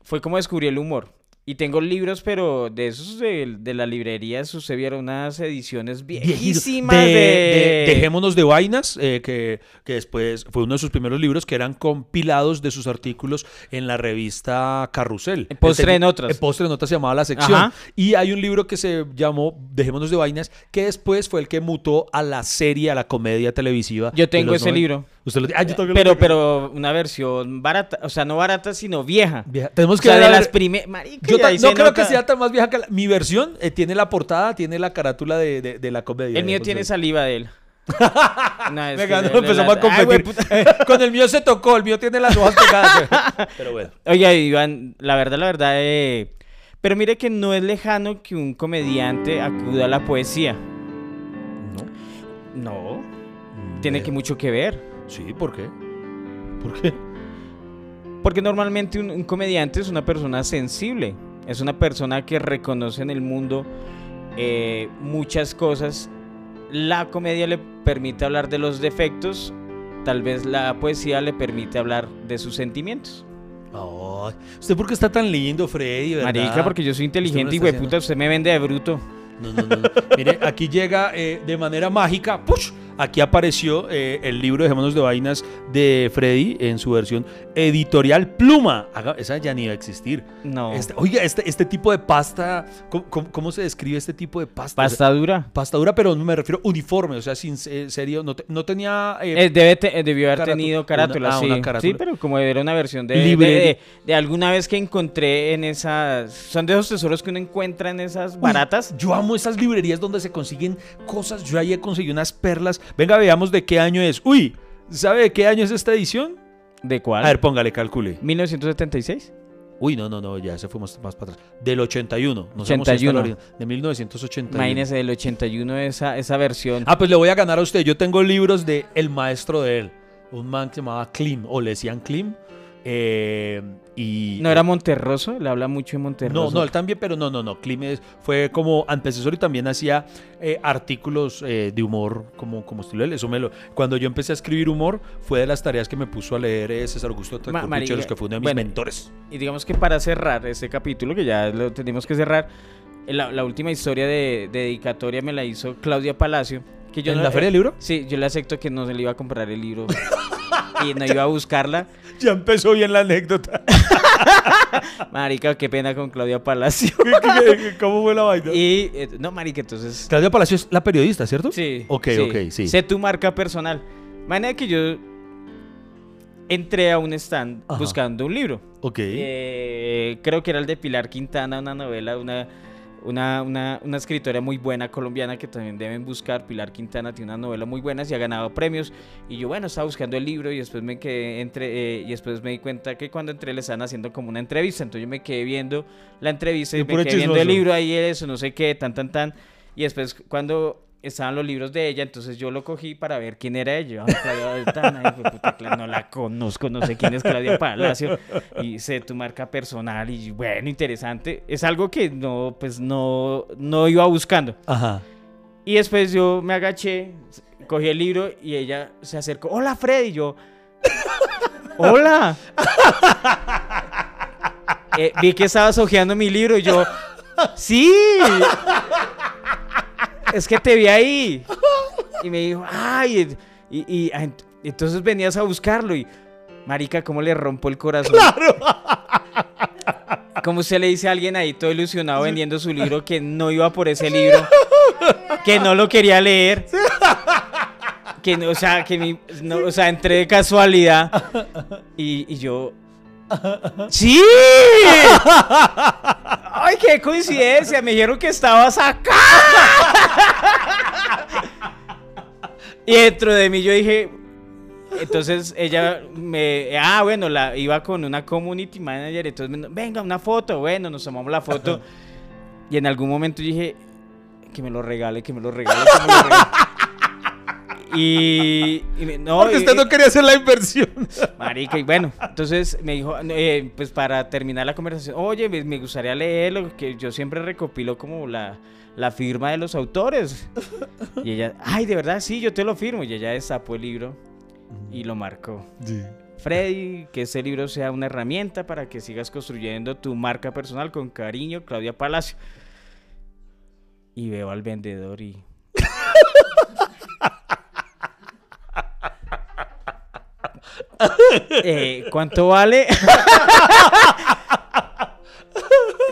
fue como descubrí el humor. Y tengo libros, pero de esos de, de la librería sucedieron unas ediciones viejísimas de, de... de- Dejémonos de vainas, eh, que, que después fue uno de sus primeros libros que eran compilados de sus artículos en la revista Carrusel. En Postre Este- en Otras. En Postre en Otras se llamaba la sección. Ajá. Y hay un libro que se llamó Dejémonos de vainas, que después fue el que mutó a la serie, a la comedia televisiva. Yo tengo ese 90. libro. Usted lo tiene. Ah, yo también lo Pero, pero una versión barata, o sea, no barata, sino vieja. Vieja. Tenemos O que sea, de las primeras... Yo ahí no se creo que sea tan más vieja que la- mi versión. eh, tiene la portada, tiene la carátula de, de- de la comedia. El mío tiene de- saliva de él. *laughs* No, es le- le- empezamos a la- Ay, güey, competir. Eh, *laughs* Con el mío se tocó, el mío tiene las hojas pegadas. *laughs* Pero bueno. Oiga, Iván, la verdad, la verdad, eh, pero mire que no es lejano que un comediante acuda a la poesía. No, tiene que mucho que ver. Sí, ¿por qué? ¿Por qué? Porque normalmente un, un comediante es una persona sensible, es una persona que reconoce en el mundo eh, muchas cosas. La comedia le permite hablar de los defectos, tal vez la poesía le permite hablar de sus sentimientos. ¿Usted por qué está tan lindo, Freddy? ¿verdad? Marica, porque yo soy inteligente y güey, puta, usted me vende de bruto. No, no, no. no. Mire, aquí llega eh, de manera mágica. ¡push! Aquí apareció eh, el libro Dejémonos de Vainas de Freddy en su versión editorial Pluma. Haga- esa ya ni iba a existir. No. Este- oiga, este, este tipo de pasta, ¿cómo, cómo- cómo se describe este tipo de pasta? O sea, Pasta dura. pasta dura, pero me refiero uniforme, o sea, sin eh, serio, no, te- no tenía... eh, Eh, debe te- debió haber tenido una- carátula, ah, sí. una carátula. Sí, pero como era una versión de, Libre. de, de- de alguna vez que encontré en esas... Son de esos tesoros que uno encuentra en esas Uy, baratas. Yo amo esas librerías donde se consiguen cosas. Yo ahí he conseguido unas perlas. Venga, veamos de qué año es. Uy, ¿sabe de qué año es esta edición? ¿De cuál? A ver, póngale, calcule. 1976. Uy, no, no, no, ya se fuimos más para atrás. Del 81. No sabemos si está 81. la original. De 1981. Imagínese del 81 esa, esa versión. Ah, pues le voy a ganar a usted. Yo tengo libros de El Maestro de él. Un man que se llamaba Klim, o le decían Klim. Eh, y ¿No era Monterroso? Le habla mucho de No, Monterroso. no, él también, pero no, no, no. Klim es- fue como antecesor y también hacía eh, artículos eh, de humor como, como estilo él. Eso me lo, cuando yo empecé a escribir humor, fue de las tareas que me puso a leer eh, César Augusto Ma- que fue uno de mis bueno, mentores. Y digamos que para cerrar este capítulo, que ya lo tenemos que cerrar, la, la última historia de, de dedicatoria me la hizo Claudia Palacio. Que yo ¿En no- la Feria del Libro? Sí, yo le acepto que no se le iba a comprar el libro. *laughs* y no iba a buscarla. *laughs* Ya empezó bien la anécdota. *laughs* Marica, qué pena con Claudia Palacio. ¿Qué- qué- qué- ¿Cómo fue la vaina? y, eh, no, marica, entonces... Claudia Palacio es la periodista, ¿cierto? Sí. Ok, ok, sí. Sé tu marca personal. Manera que yo entré a un stand Ajá. buscando un libro. Ok. Eh, creo que era el de Pilar Quintana, una novela, una, una, una, una escritora muy buena colombiana que también deben buscar. Pilar Quintana tiene una novela muy buena y ha ganado premios. Y yo, bueno, estaba buscando el libro y después me quedé entre, eh, y después me di cuenta que cuando entré le estaban haciendo como una entrevista. Entonces yo me quedé viendo la entrevista y, me quedé viendo el libro ahí, eso, no sé qué, tan, tan, tan. Y después cuando estaban los libros de ella, entonces yo lo cogí para ver quién era ella. Claudia Beltrán, puta, no la conozco, no sé quién es Claudia Palacio. Y sé tu marca personal y bueno, interesante. Es algo que no, pues no, no iba buscando. Ajá. Y después yo me agaché, cogí el libro y ella se acercó. Hola Freddy, y yo. Hola. *laughs* Eh, vi que estabas hojeando mi libro y yo. Sí. Es que te vi ahí. Y me dijo, ay. Y, y- ah, ent- entonces venías a buscarlo y. Marica, ¿cómo le rompo el corazón? Como usted le dice a alguien ahí todo ilusionado vendiendo su libro que no iba por ese libro, que no lo quería leer, que no, o sea, que mi- no, o sea, entré de casualidad y, y yo, *laughs* sí, ay, qué coincidencia, me dijeron que estabas acá. Y dentro de mí yo dije, entonces ella me, ah, bueno, la iba con una community manager, entonces me- venga, una foto, bueno, nos tomamos la foto. y en algún momento dije, que me lo regale, que me lo regale, que me lo regale. Y, y me- no, Porque usted no quería hacer la inversión. Marica, y bueno, entonces me dijo, eh, pues para terminar la conversación, oye, me, me gustaría leerlo, que yo siempre recopilo como la, la firma de los autores. Y ella, ay, de verdad, sí, yo te lo firmo. Y ella destapó el libro y lo marcó. Freddy, que ese libro sea una herramienta para que sigas construyendo tu marca personal con cariño, Claudia Palacio. Y veo al vendedor y... *laughs* Eh, ¿Cuánto vale? *laughs*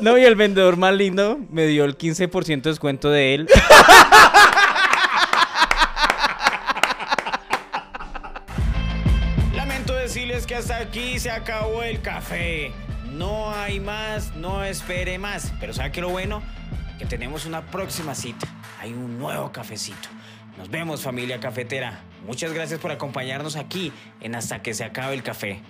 No, y el vendedor más lindo me dio el 15% de descuento de él. *laughs* Lamento decirles que hasta aquí se acabó el café. No hay más, no espere más. Pero ¿sabe qué lo bueno? Que tenemos una próxima cita. Hay un nuevo cafecito. Nos vemos familia cafetera. Muchas gracias por acompañarnos aquí en Hasta que se acabe el café.